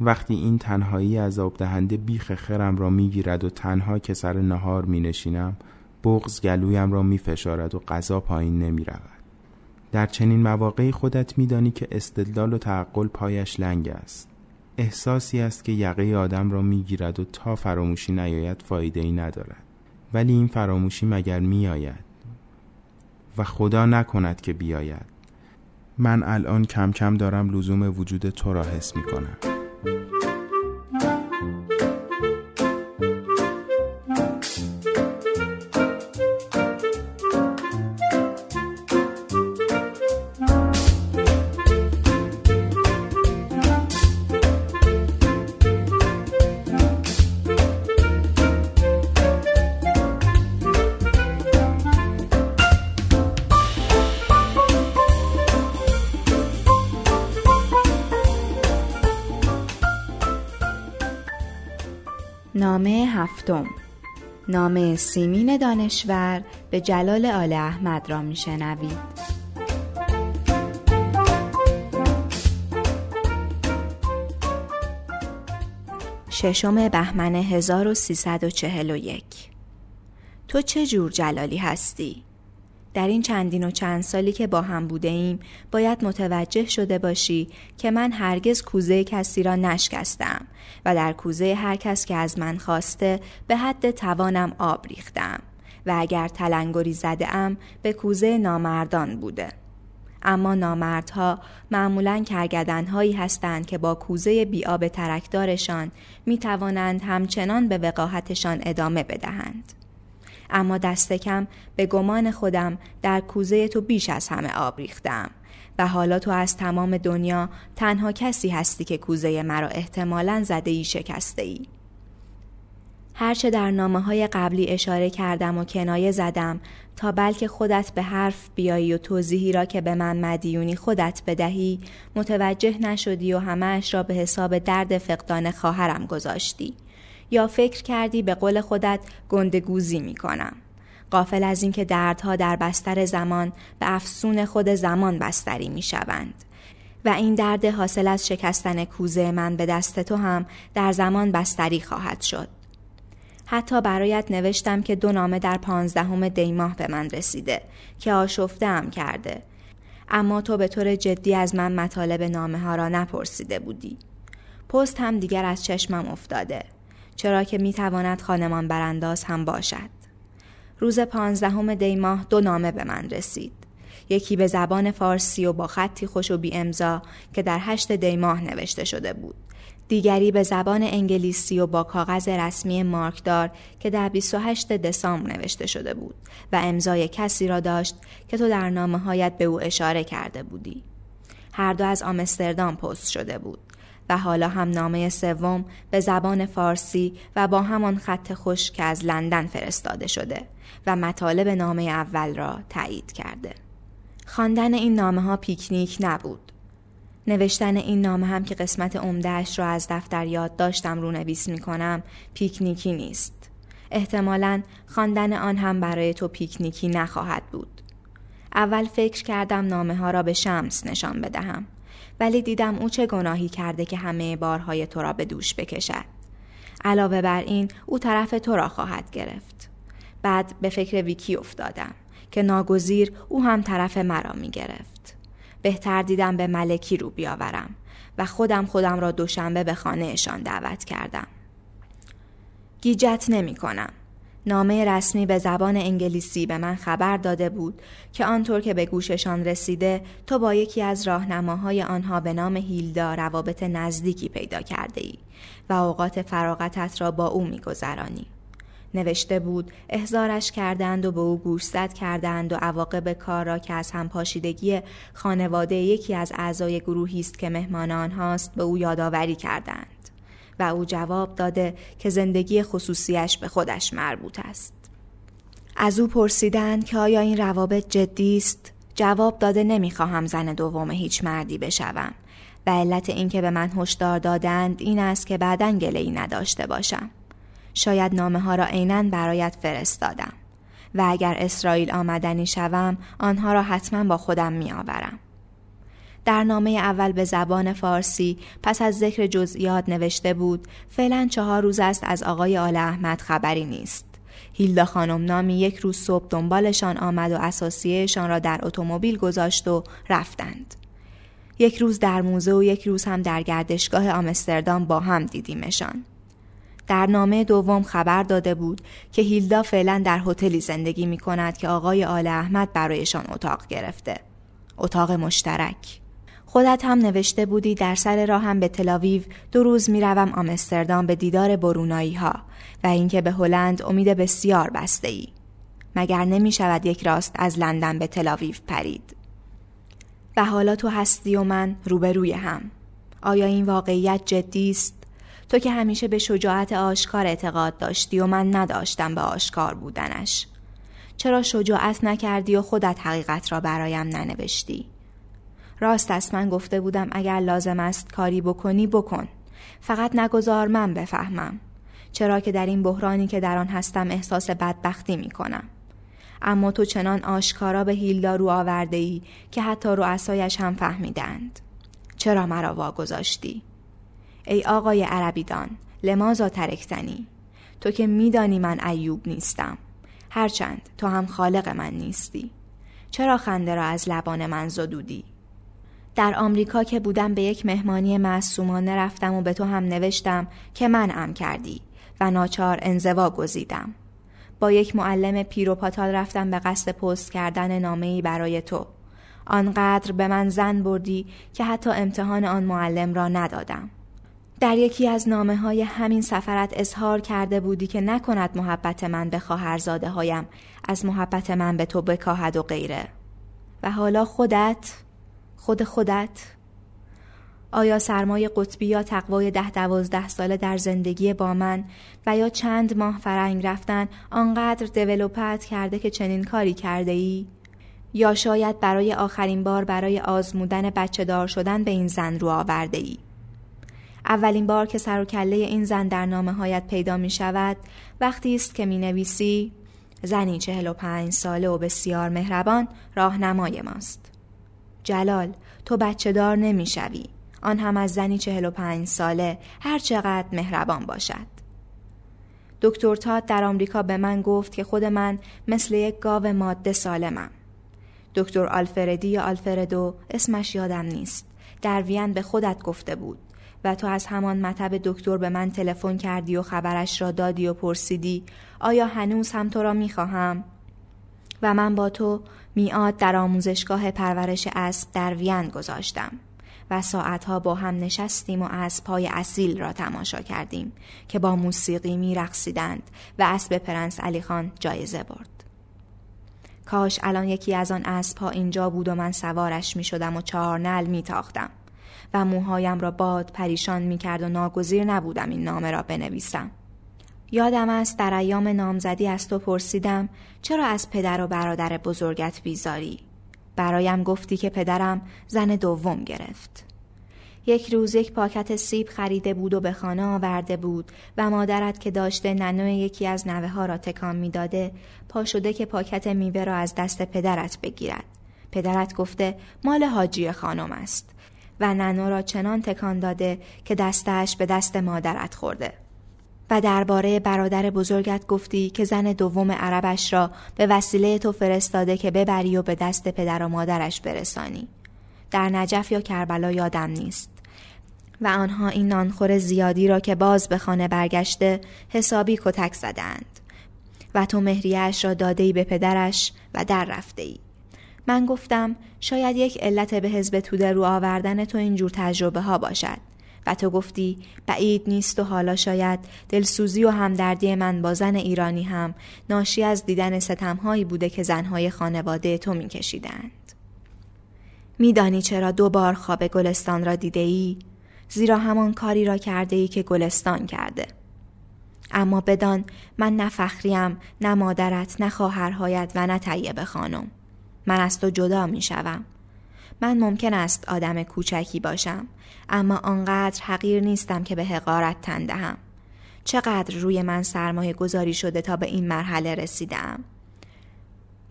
وقتی این تنهایی آب دهنده بیخ خرم را می‌گیرد و تنها که سر نهار می نشینم بغز گلویم را می فشارد و غذا پایین نمی رود. در چنین مواقعی خودت میدانی که استدلال و تعقل پایش لنگ است. احساسی است که یقه آدم را می‌گیرد و تا فراموشی نیاید فایده ای ندارد. ولی این فراموشی مگر میآید؟ و خدا نکند که بیاید. من الان کم کم دارم لزوم وجود تو را حس می کنم نامه هفتم. نامه سیمین دانشور به جلال آل احمد را میشنوید. ششم بهمن 1341 تو چه جور جلالی هستی؟ در این چندین و چند سالی که با هم بوده ایم باید متوجه شده باشی که من هرگز کوزه کسی را نشکستم و در کوزه هر کس که از من خواسته به حد توانم آب ریختم و اگر تلنگری زده ام به کوزه نامردان بوده. اما نامردها معمولا کرگدنهایی هستند که با کوزه بیاب ترکدارشان می توانند همچنان به وقاحتشان ادامه بدهند. اما دست کم به گمان خودم در کوزه تو بیش از همه آب ریختم و حالا تو از تمام دنیا تنها کسی هستی که کوزه مرا احتمالا زده ای شکسته ای. هرچه در نامه های قبلی اشاره کردم و کنایه زدم تا بلکه خودت به حرف بیایی و توضیحی را که به من مدیونی خودت بدهی متوجه نشدی و همهش را به حساب درد فقدان خواهرم گذاشتی. یا فکر کردی به قول خودت گندگوزی می کنم. قافل از اینکه دردها در بستر زمان به افسون خود زمان بستری می شوند. و این درد حاصل از شکستن کوزه من به دست تو هم در زمان بستری خواهد شد. حتی برایت نوشتم که دو نامه در پانزدهم دیماه به من رسیده که آشفته هم کرده. اما تو به طور جدی از من مطالب نامه ها را نپرسیده بودی. پست هم دیگر از چشمم افتاده. چرا که می تواند خانمان برانداز هم باشد. روز پانزدهم دی ماه دو نامه به من رسید. یکی به زبان فارسی و با خطی خوش و بی امضا که در هشت دی ماه نوشته شده بود. دیگری به زبان انگلیسی و با کاغذ رسمی مارکدار که در 28 دسامبر نوشته شده بود و امضای کسی را داشت که تو در نامه هایت به او اشاره کرده بودی. هر دو از آمستردام پست شده بود. و حالا هم نامه سوم به زبان فارسی و با همان خط خوش که از لندن فرستاده شده و مطالب نامه اول را تایید کرده. خواندن این نامه ها پیکنیک نبود. نوشتن این نامه هم که قسمت عمدهش را از دفتر یاد داشتم رو نویس می کنم پیکنیکی نیست. احتمالا خواندن آن هم برای تو پیکنیکی نخواهد بود. اول فکر کردم نامه ها را به شمس نشان بدهم. ولی دیدم او چه گناهی کرده که همه بارهای تو را به دوش بکشد. علاوه بر این او طرف تو را خواهد گرفت. بعد به فکر ویکی افتادم که ناگزیر او هم طرف مرا می گرفت. بهتر دیدم به ملکی رو بیاورم و خودم خودم را دوشنبه به خانهشان دعوت کردم. گیجت نمی کنم. نامه رسمی به زبان انگلیسی به من خبر داده بود که آنطور که به گوششان رسیده تو با یکی از راهنماهای آنها به نام هیلدا روابط نزدیکی پیدا کرده ای و اوقات فراغتت را با او میگذرانی. نوشته بود احزارش کردند و به او گوشزد کردند و عواقب کار را که از همپاشیدگی خانواده یکی از اعضای گروهی است که مهمان آنهاست به او یادآوری کردند. و او جواب داده که زندگی خصوصیش به خودش مربوط است. از او پرسیدند که آیا این روابط جدی است؟ جواب داده نمی‌خواهم زن دوم هیچ مردی بشوم و علت اینکه به من هشدار دادند این است که بعدا گله ای نداشته باشم. شاید نامه ها را عینا برایت فرستادم و اگر اسرائیل آمدنی شوم آنها را حتما با خودم می آورم. در نامه اول به زبان فارسی پس از ذکر جزئیات نوشته بود فعلا چهار روز است از آقای آل احمد خبری نیست. هیلدا خانم نامی یک روز صبح دنبالشان آمد و اساسیهشان را در اتومبیل گذاشت و رفتند. یک روز در موزه و یک روز هم در گردشگاه آمستردام با هم دیدیمشان. در نامه دوم خبر داده بود که هیلدا فعلا در هتلی زندگی می کند که آقای آل احمد برایشان اتاق گرفته. اتاق مشترک. خودت هم نوشته بودی در سر راهم به تلاویو دو روز می‌روم آمستردام به دیدار برونایی ها و اینکه به هلند امید بسیار بسته ای. مگر نمی شود یک راست از لندن به تلاویو پرید. و حالا تو هستی و من روبروی هم. آیا این واقعیت جدی است؟ تو که همیشه به شجاعت آشکار اعتقاد داشتی و من نداشتم به آشکار بودنش. چرا شجاعت نکردی و خودت حقیقت را برایم ننوشتی؟ راست است من گفته بودم اگر لازم است کاری بکنی بکن. فقط نگذار من بفهمم. چرا که در این بحرانی که در آن هستم احساس بدبختی می کنم اما تو چنان آشکارا به هیلدارو آورده ای که حتی رؤسایش هم فهمیدند چرا مرا واگذاشتی؟ ای آقای عربیدان لمازا ترکتنی؟ تو که میدانی من ایوب نیستم. هرچند تو هم خالق من نیستی. چرا خنده را از لبان من زدودی؟ در آمریکا که بودم به یک مهمانی معصومانه رفتم و به تو هم نوشتم که من ام کردی و ناچار انزوا گزیدم. با یک معلم پیروپاتال رفتم به قصد پست کردن نامه‌ای برای تو. آنقدر به من زن بردی که حتی امتحان آن معلم را ندادم. در یکی از نامه های همین سفرت اظهار کرده بودی که نکند محبت من به خواهرزاده هایم از محبت من به تو بکاهد و غیره. و حالا خودت خود خودت آیا سرمای قطبی یا تقوای ده دوازده ساله در زندگی با من و یا چند ماه فرنگ رفتن آنقدر دیولوپت کرده که چنین کاری کرده ای؟ یا شاید برای آخرین بار برای آزمودن بچه دار شدن به این زن رو آورده ای؟ اولین بار که سر و کله این زن در نامه هایت پیدا می شود وقتی است که می نویسی زنی چهل و پنج ساله و بسیار مهربان راهنمای ماست جلال تو بچه دار نمی شوی. آن هم از زنی چهل و پنج ساله هر چقدر مهربان باشد. دکتر تاد در آمریکا به من گفت که خود من مثل یک گاو ماده سالمم. دکتر آلفردی یا آلفردو اسمش یادم نیست. در وین به خودت گفته بود و تو از همان مطب دکتر به من تلفن کردی و خبرش را دادی و پرسیدی آیا هنوز هم تو را می‌خواهم؟ و من با تو میاد در آموزشگاه پرورش اسب در وین گذاشتم و ساعتها با هم نشستیم و پای اصیل را تماشا کردیم که با موسیقی می رقصیدند و اسب پرنس علی خان جایزه برد. کاش الان یکی از آن اسبها اینجا بود و من سوارش می شدم و چهار نل می تاختم و موهایم را باد پریشان می کرد و ناگزیر نبودم این نامه را بنویسم. یادم است در ایام نامزدی از تو پرسیدم چرا از پدر و برادر بزرگت بیزاری؟ برایم گفتی که پدرم زن دوم گرفت. یک روز یک پاکت سیب خریده بود و به خانه آورده بود و مادرت که داشته ننو یکی از نوه ها را تکان می‌داده پا شده که پاکت میوه را از دست پدرت بگیرد. پدرت گفته مال حاجی خانم است و ننو را چنان تکان داده که دستش به دست مادرت خورده. و درباره برادر بزرگت گفتی که زن دوم عربش را به وسیله تو فرستاده که ببری و به دست پدر و مادرش برسانی. در نجف یا کربلا یادم نیست. و آنها این نانخور زیادی را که باز به خانه برگشته حسابی کتک زدند و تو مهریش را داده به پدرش و در رفته ای. من گفتم شاید یک علت به حزب توده رو آوردن تو اینجور تجربه ها باشد و تو گفتی بعید نیست و حالا شاید دلسوزی و همدردی من با زن ایرانی هم ناشی از دیدن ستمهایی بوده که زنهای خانواده تو میکشیدند. میدانی چرا دو بار خواب گلستان را دیده ای؟ زیرا همان کاری را کرده ای که گلستان کرده. اما بدان من نه فخریم نه مادرت نه خواهرهایت و نه طیب خانم من از تو جدا می شوم. من ممکن است آدم کوچکی باشم اما آنقدر حقیر نیستم که به حقارت تن دهم. چقدر روی من سرمایه گذاری شده تا به این مرحله رسیدم؟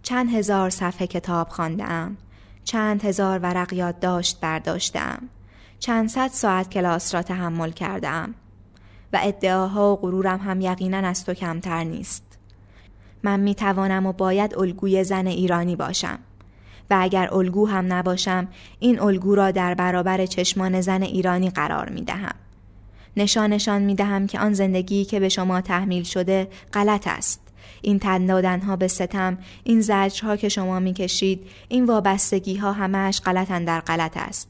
چند هزار صفحه کتاب خواندم چند هزار ورق یادداشت برداشتم چند صد ساعت کلاس را تحمل کردم. و ادعاها و غرورم هم یقینا از تو کمتر نیست. من می توانم و باید الگوی زن ایرانی باشم. و اگر الگو هم نباشم این الگو را در برابر چشمان زن ایرانی قرار می دهم. نشانشان می دهم که آن زندگی که به شما تحمیل شده غلط است. این تن ها به ستم، این زجرها که شما می کشید، این وابستگی ها همش غلطن در غلط است.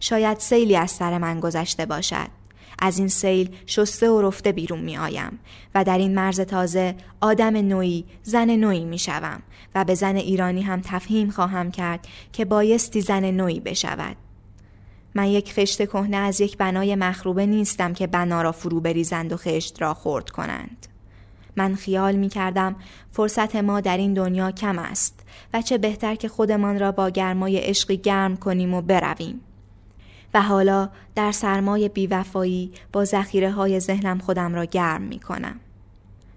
شاید سیلی از سر من گذشته باشد. از این سیل شسته و رفته بیرون می آیم و در این مرز تازه آدم نوعی زن نوعی می شوم و به زن ایرانی هم تفهیم خواهم کرد که بایستی زن نوعی بشود. من یک خشت کهنه از یک بنای مخروبه نیستم که بنا را فرو بریزند و خشت را خورد کنند. من خیال می کردم فرصت ما در این دنیا کم است و چه بهتر که خودمان را با گرمای عشقی گرم کنیم و برویم. و حالا در سرمای بیوفایی با ذخیره های ذهنم خودم را گرم می کنم.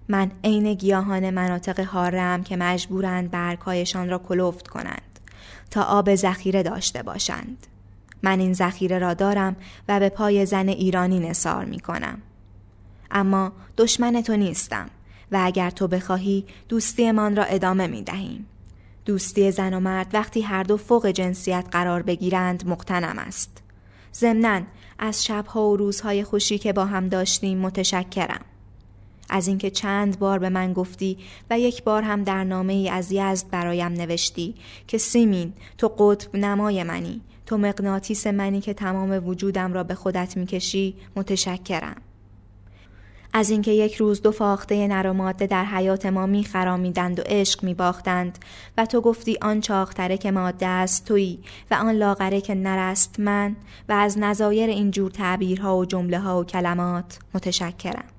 من عین گیاهان مناطق هارم که مجبورند برگهایشان را کلفت کنند تا آب ذخیره داشته باشند. من این ذخیره را دارم و به پای زن ایرانی نصار می کنم. اما دشمن تو نیستم و اگر تو بخواهی دوستیمان را ادامه می دهیم. دوستی زن و مرد وقتی هر دو فوق جنسیت قرار بگیرند مقتنم است. ضمنا از شبها و روزهای خوشی که با هم داشتیم متشکرم. از اینکه چند بار به من گفتی و یک بار هم در نامه ای از یزد برایم نوشتی که سیمین تو قطب نمای منی تو مغناطیس منی که تمام وجودم را به خودت می‌کشی متشکرم. از اینکه یک روز دو فاخته نر و ماده در حیات ما میخرامیدند و عشق میباختند و تو گفتی آن چاختره که ماده است تویی و آن لاغره که نر است من و از نظایر اینجور تعبیرها و جمله ها و کلمات متشکرم.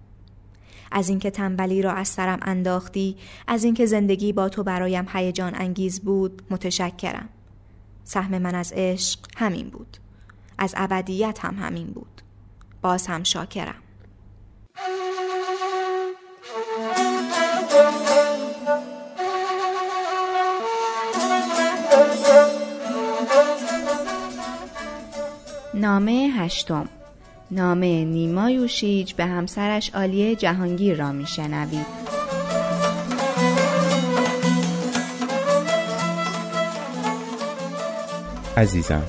از اینکه تنبلی را از سرم انداختی از اینکه زندگی با تو برایم هیجان انگیز بود متشکرم. سهم من از عشق همین بود. از ابدیت هم همین بود. باز هم شاکرم. نامه هشتم. نامه نیما یوشیج به همسرش آلیه جهانگیر را میشنوید. عزیزم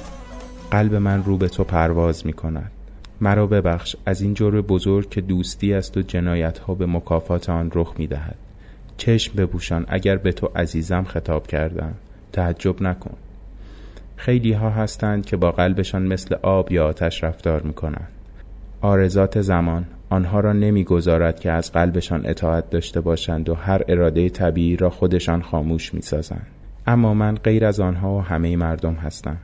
قلب من رو به تو پرواز می کند مرا ببخش از این جرم بزرگ که دوستی است و جنایت ها به مکافات آن رخ می دهد چشم ببوشان اگر به تو عزیزم خطاب کردم. تعجب نکن. خیلی ها هستند که با قلبشان مثل آب یا آتش رفتار می کنند آرزات زمان. آنها را نمی‌گذارد که از قلبشان اطاعت داشته باشند و هر اراده طبیعی را خودشان خاموش می سازند. اما من غیر از آنها و همه مردم هستم.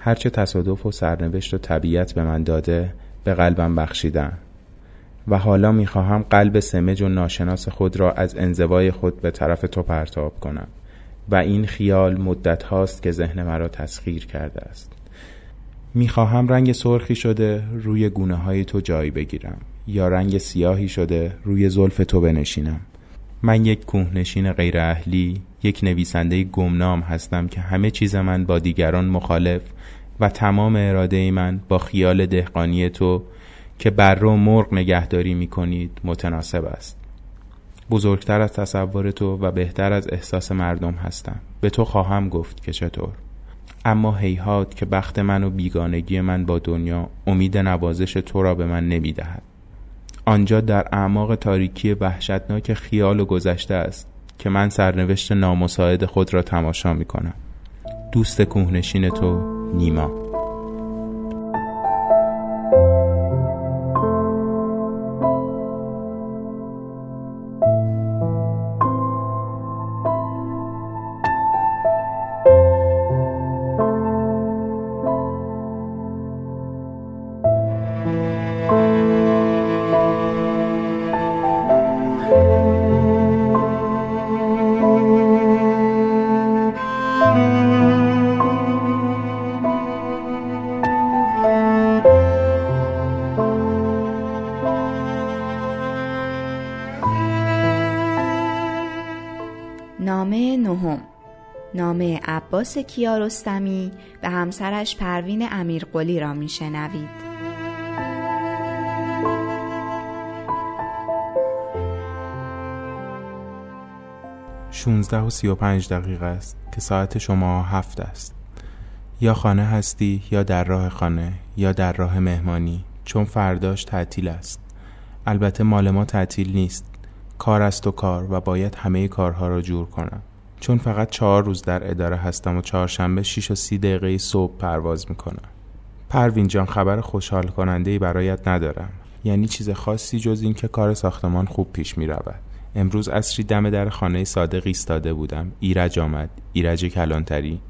هرچه تصادف و سرنوشت و طبیعت به من داده به قلبم بخشیدم و حالا می‌خواهم قلب سمج و ناشناس خود را از انزوای خود به طرف تو پرتاب کنم. و این خیال مدت هاست که ذهن مرا تسخیر کرده است. می‌خواهم رنگ سرخی شده روی گونه های تو جای بگیرم یا رنگ سیاهی شده روی زلف تو بنشینم. من یک کوهنشین غیر اهلی یک نویسنده گمنام هستم که همه چیز من با دیگران مخالف و تمام اراده من با خیال دهقانی تو که بر و مرغ نگهداری می کنید متناسب است. بزرگتر از تصور تو و بهتر از احساس مردم هستم. به تو خواهم گفت که چطور؟ اما هیهات که بخت من و بیگانگی من با دنیا امید نوازش تو را به من نمی دهد. آنجا در اعماق تاریکی وحشتناک خیال و گذشته است که من سرنوشت نامساعد خود را تماشا می کنم دوست کوهنشین تو نیما عباس کیارستمی به همسرش پروین امیرقلی را میشنوید. شونزده و سی و پنج دقیقه است که ساعت شما هفت است. یا خانه هستی یا در راه خانه یا در راه مهمانی چون فرداش تعطیل است. البته مال ما تعطیل نیست. کار است و کار و باید همه کارها را جور کنم. چون فقط چهار روز در اداره هستم و چهارشنبه 6 و سی دقیقه صبح پرواز می‌کنم. پروین جان خبر خوشحال کننده ای برایت ندارم. یعنی چیز خاصی جز این که کار ساختمان خوب پیش می رود. امروز اصری دم در خانه صادق ایستاده بودم. ایرج آمد. ایرج کلانتری.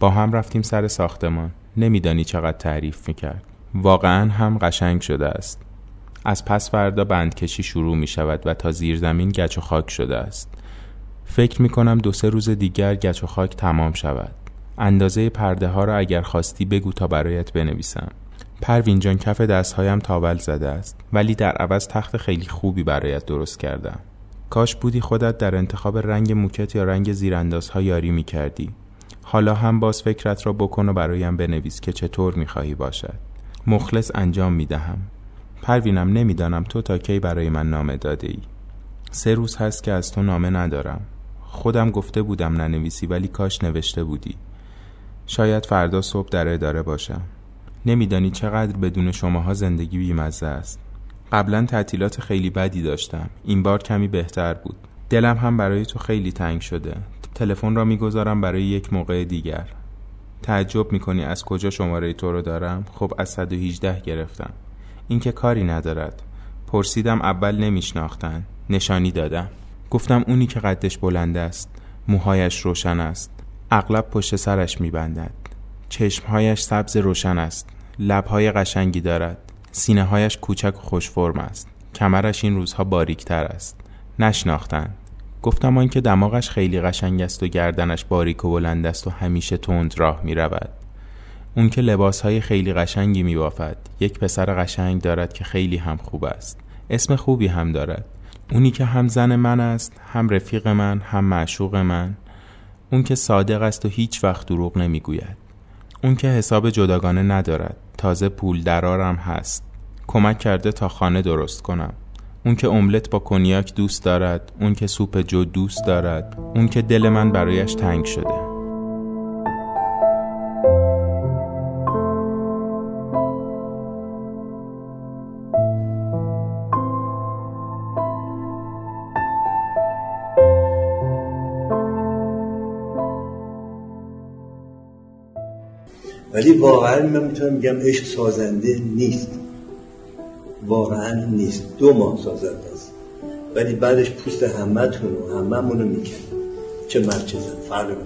با هم رفتیم سر ساختمان. نمیدانی چقدر تعریف می‌کرد. واقعا هم قشنگ شده است. از پس فردا بندکشی شروع می شود و تا زیر زمین گچ و خاک شده است. فکر می کنم دو سه روز دیگر گچ و خاک تمام شود. اندازه پرده ها را اگر خواستی بگو تا برایت بنویسم. پروین جان کف دستهایم تاول زده است ولی در عوض تخت خیلی خوبی برایت درست کردم. کاش بودی خودت در انتخاب رنگ موکت یا رنگ زیراندازها یاری می کردی حالا هم باز فکرت را بکن و برایم بنویس که چطور می خواهی باشد. مخلص انجام می دهم پروینم نمی‌دانم تو تا کی برای من نامه داده ای سه روز هست که از تو نامه ندارم. خودم گفته بودم ننویسی ولی کاش نوشته بودی. شاید فردا صبح در اداره باشم. نمیدانی چقدر بدون شماها زندگی بیمزه است. قبلا تعطیلات خیلی بدی داشتم. این بار کمی بهتر بود. دلم هم برای تو خیلی تنگ شده. تلفن را می‌گذارم برای یک موقع دیگر. تعجب می‌کنی از کجا شماره تو رو دارم؟ خب از 118 گرفتم. این که کاری ندارد. پرسیدم اول نمیشناختن. نشانی دادم. گفتم اونی که قدش بلند است موهایش روشن است. اغلب پشت سرش میبندد. چشمهایش سبز روشن است. لبهای قشنگی دارد. سینه هایش کوچک و خوش فرم است. کمرش این روزها باریکتر است. نشناختند. گفتم آن که دماغش خیلی قشنگ است و گردنش باریک و بلند است و همیشه تند راه می رود اون که لباس های خیلی قشنگی می بافد یک پسر قشنگ دارد که خیلی هم خوب است. اسم خوبی هم دارد. اونی که هم زن من است هم رفیق من هم معشوق من. اون که صادق است و هیچ وقت دروغ نمی‌گوید. اون که حساب جداگانه ندارد تازه پول درارم هست. کمک کرده تا خانه درست کنم. اون که املت با کنیاک دوست دارد اون که سوپ جو دوست دارد اون که دل من برایش تنگ شده. واقعا من می‌تونم بگم عشق سازنده نیست. واقعا نیست. دو ماه سازنده است. ولی بعدش پوست همتون و هممونو می‌کنه چه مرد چه زن فرق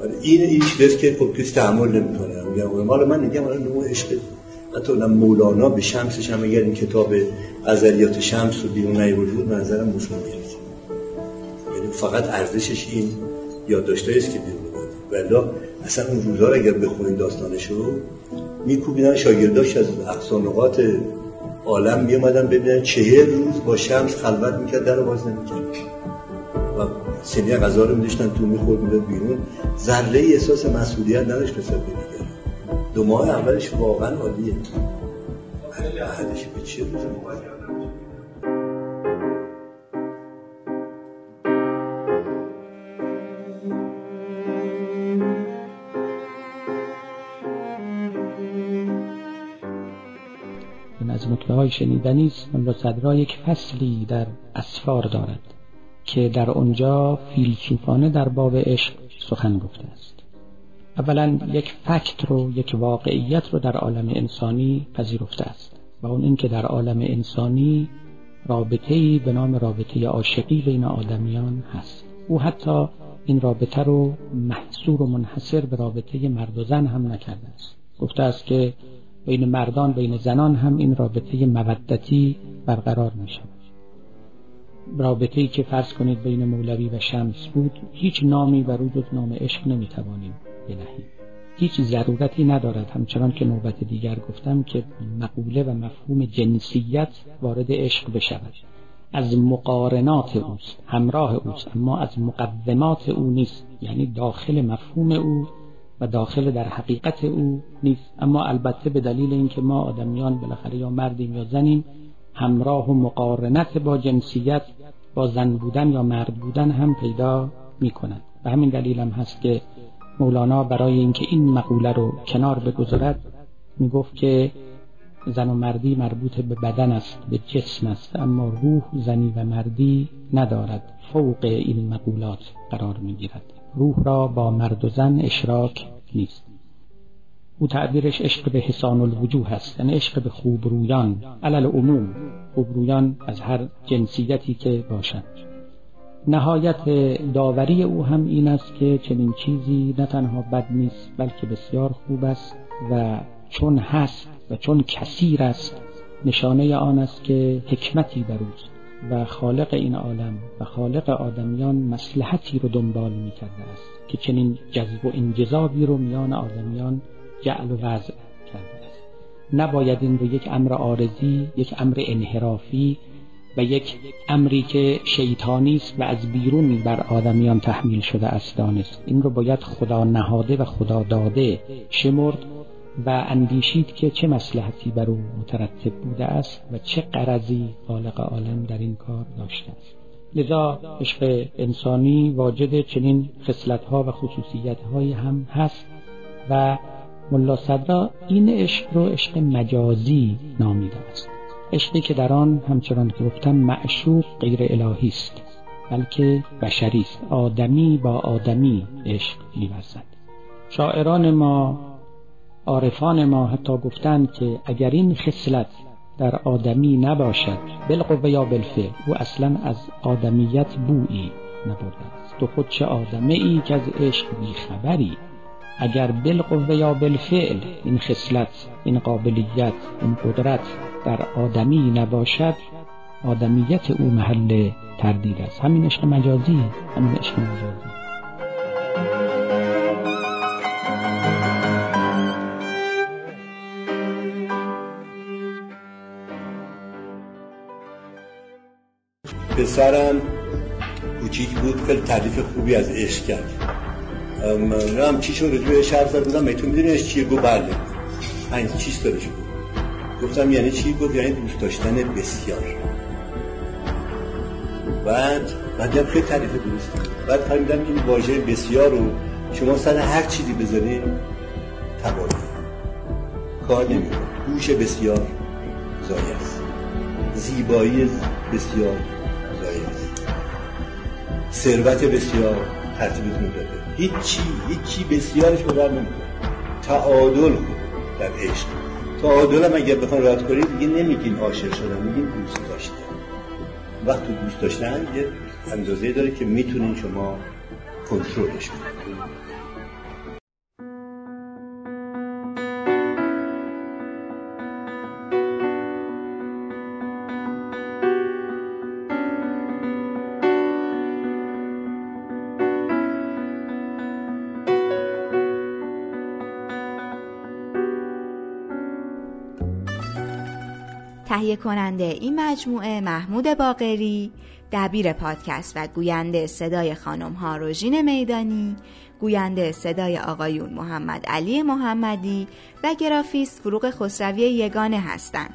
ولی این ایش دست که خب کسی تحمل نمی‌کنه. میگم مال من میگم الان نوع عشق. حتی مولانا به شمسش هم اگر این کتاب ازلیات شمس رو بیرون نیورد نظرم مفهوم یعنی فقط ارزشش این یادداشتایی است که بیرون ولی اصلا اون روزا اگر بخونید داستانشو میکوبیدن شاگرداش از اقصانقات عالم میومدن ببینن چهر روز با شمس خلوت می‌کرد در باز نمی‌کرد. و سنی غذا رو میداشتن تو می‌خورد می‌داد بیرون. ذره احساس مسئولیت نداشت نسبت به دو ماه اولش واقعا عالیه. بعدش به چه روز؟ های شنیدنی است صدرا یک فصلی در اسفار دارد که در آنجا فیلسوفانه در باب عشق سخن گفته است. اولا یک فکت رو یک واقعیت رو در عالم انسانی پذیرفته است و اون اینکه در عالم انسانی رابطه‌ای به نام رابطه عاشقی بین آدمیان هست. او حتی این رابطه رو محصور و منحصر به رابطه مرد و زن هم نکرده است. گفته است که بین مردان بین زنان هم این رابطه مودتی برقرار می شود رابطه ای که فرض کنید بین مولوی و شمس بود هیچ نامی بر او جز نام عشق نمی توانیم بنهیم. هیچ ضرورتی ندارد همچنان که نوبت دیگر گفتم که مقوله و مفهوم جنسیت وارد عشق بشود. از مقارنات اوست همراه اوست اما از مقدمات او نیست یعنی داخل مفهوم او و داخل در حقیقت او نیست. اما البته به دلیل اینکه ما آدمیان بالاخره یا مردیم یا زنیم همراه و مقارنت با جنسیت با زن بودن یا مرد بودن هم پیدا می کند و همین دلیل هم هست که مولانا برای اینکه این مقوله رو کنار بگذارد می گفت که زن و مردی مربوط به بدن است به جسم است اما روح زنی و مردی ندارد. فوق این مقولات قرار می گیرد روح را با مرد و زن اشراک نیست. او تعبیرش عشق به حسان الوجوه هست یعنی عشق به خوبرویان علل عموم خوبرویان از هر جنسیتی که باشند نهایت داوری او هم این است که چنین چیزی نه تنها بد نیست بلکه بسیار خوب است و چون هست و چون کثیر است نشانه آن است که حکمتی در اوست. و خالق این عالم و خالق آدمیان مسلحتی رو دنبال می کرده است که چنین جذب و انجذابی رو میان آدمیان جعل و وضع کرده است. نباید این رو یک امر عارضی یک امر انحرافی و یک امری که شیطانی است و از بیرون بر آدمیان تحمیل شده است دانست. این رو باید خدا نهاده و خدا داده شمرد و اندیشید که چه مسلحتی بر او مترتب بوده است و چه قرضی خالق عالم در این کار داشته است. لذا عشق انسانی واجد چنین خصلتها و خصوصیتهایی هم هست و ملا صدرا این عشق رو عشق مجازی نامیده است. عشقی که در آن همچنان که گفتم معشوق غیر الهی است بلکه بشری است. آدمی با آدمی عشق می‌ورزد. شاعران ما عارفان ما حتی گفتند که اگر این خصلت در آدمی نباشد بالقوه یا بالفعل او اصلا از آدمیت بویی نبرده است. تو خود چه آدمه ای که از عشق بیخبری؟ اگر بالقوه یا بالفعل این خصلت این قابلیت این قدرت در آدمی نباشد آدمیت او محل تردید است. همین عشق مجازی همین عشق مجازی. پسرم کوچیک بود خیلی تعریف خوبی از عشق کرد. هم چی شد رجوع شهر زد بودم تو می‌دونی چیه؟ گو بله. پنج چیست داره شد گفتم یعنی چی؟ گفت یعنی دوست داشتن بسیار. بعد بعد خیلی تعریف درست بعد فهمیدم این واژه بسیار رو شما سر هر چیزی بذارین تبایی کار نمی‌کنه گوش بسیار زایه است. زیبایی بسیار ثروت بسیار ترتیبتون داده هیچی هیچی بسیارش رو بر تعادل در عشق. تعادل هم اگر بخوان راحت کنید دیگه نمیگین عاشق شدن میگین دوست داشتن. وقتی دوست داشتن یه اندازه داره که می‌تونین شما کنترلش کنید کننده این مجموعه محمود باقری دبیر پادکست و گوینده صدای خانم ها روژین میدانی گوینده صدای آقایون محمد علی محمدی و گرافیست فروغ خسروی یگانه هستند.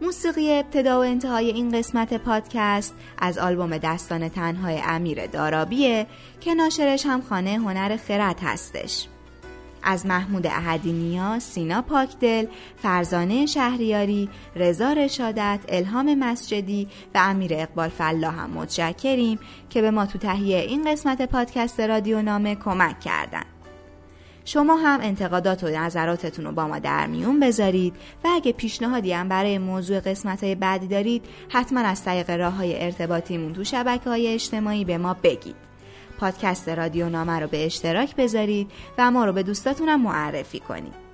موسیقی ابتدا و انتهای این قسمت پادکست از آلبوم دستان تنهای امیر دارابیه که ناشرش هم خانه هنر خرد هستش. از محمود احدینیا، سینا پاکدل، فرزانه شهریاری، رضا رشادت، الهام مسجدی و امیر اقبال فلا هم متشکریم که به ما تو تهیه این قسمت پادکست رادیو نامه کمک کردن. شما هم انتقادات و نظراتتون رو با ما در میون بذارید و اگه پیشنهادی هم برای موضوع قسمت های بعدی دارید حتما از طریق راه های ارتباطیمون تو شبکه های اجتماعی به ما بگید. پادکست رادیو نامه رو به اشتراک بذارید و ما رو به دوستاتونم معرفی کنید.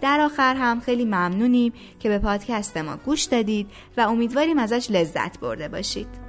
در آخر هم خیلی ممنونیم که به پادکست ما گوش دادید و امیدواریم ازش لذت برده باشید.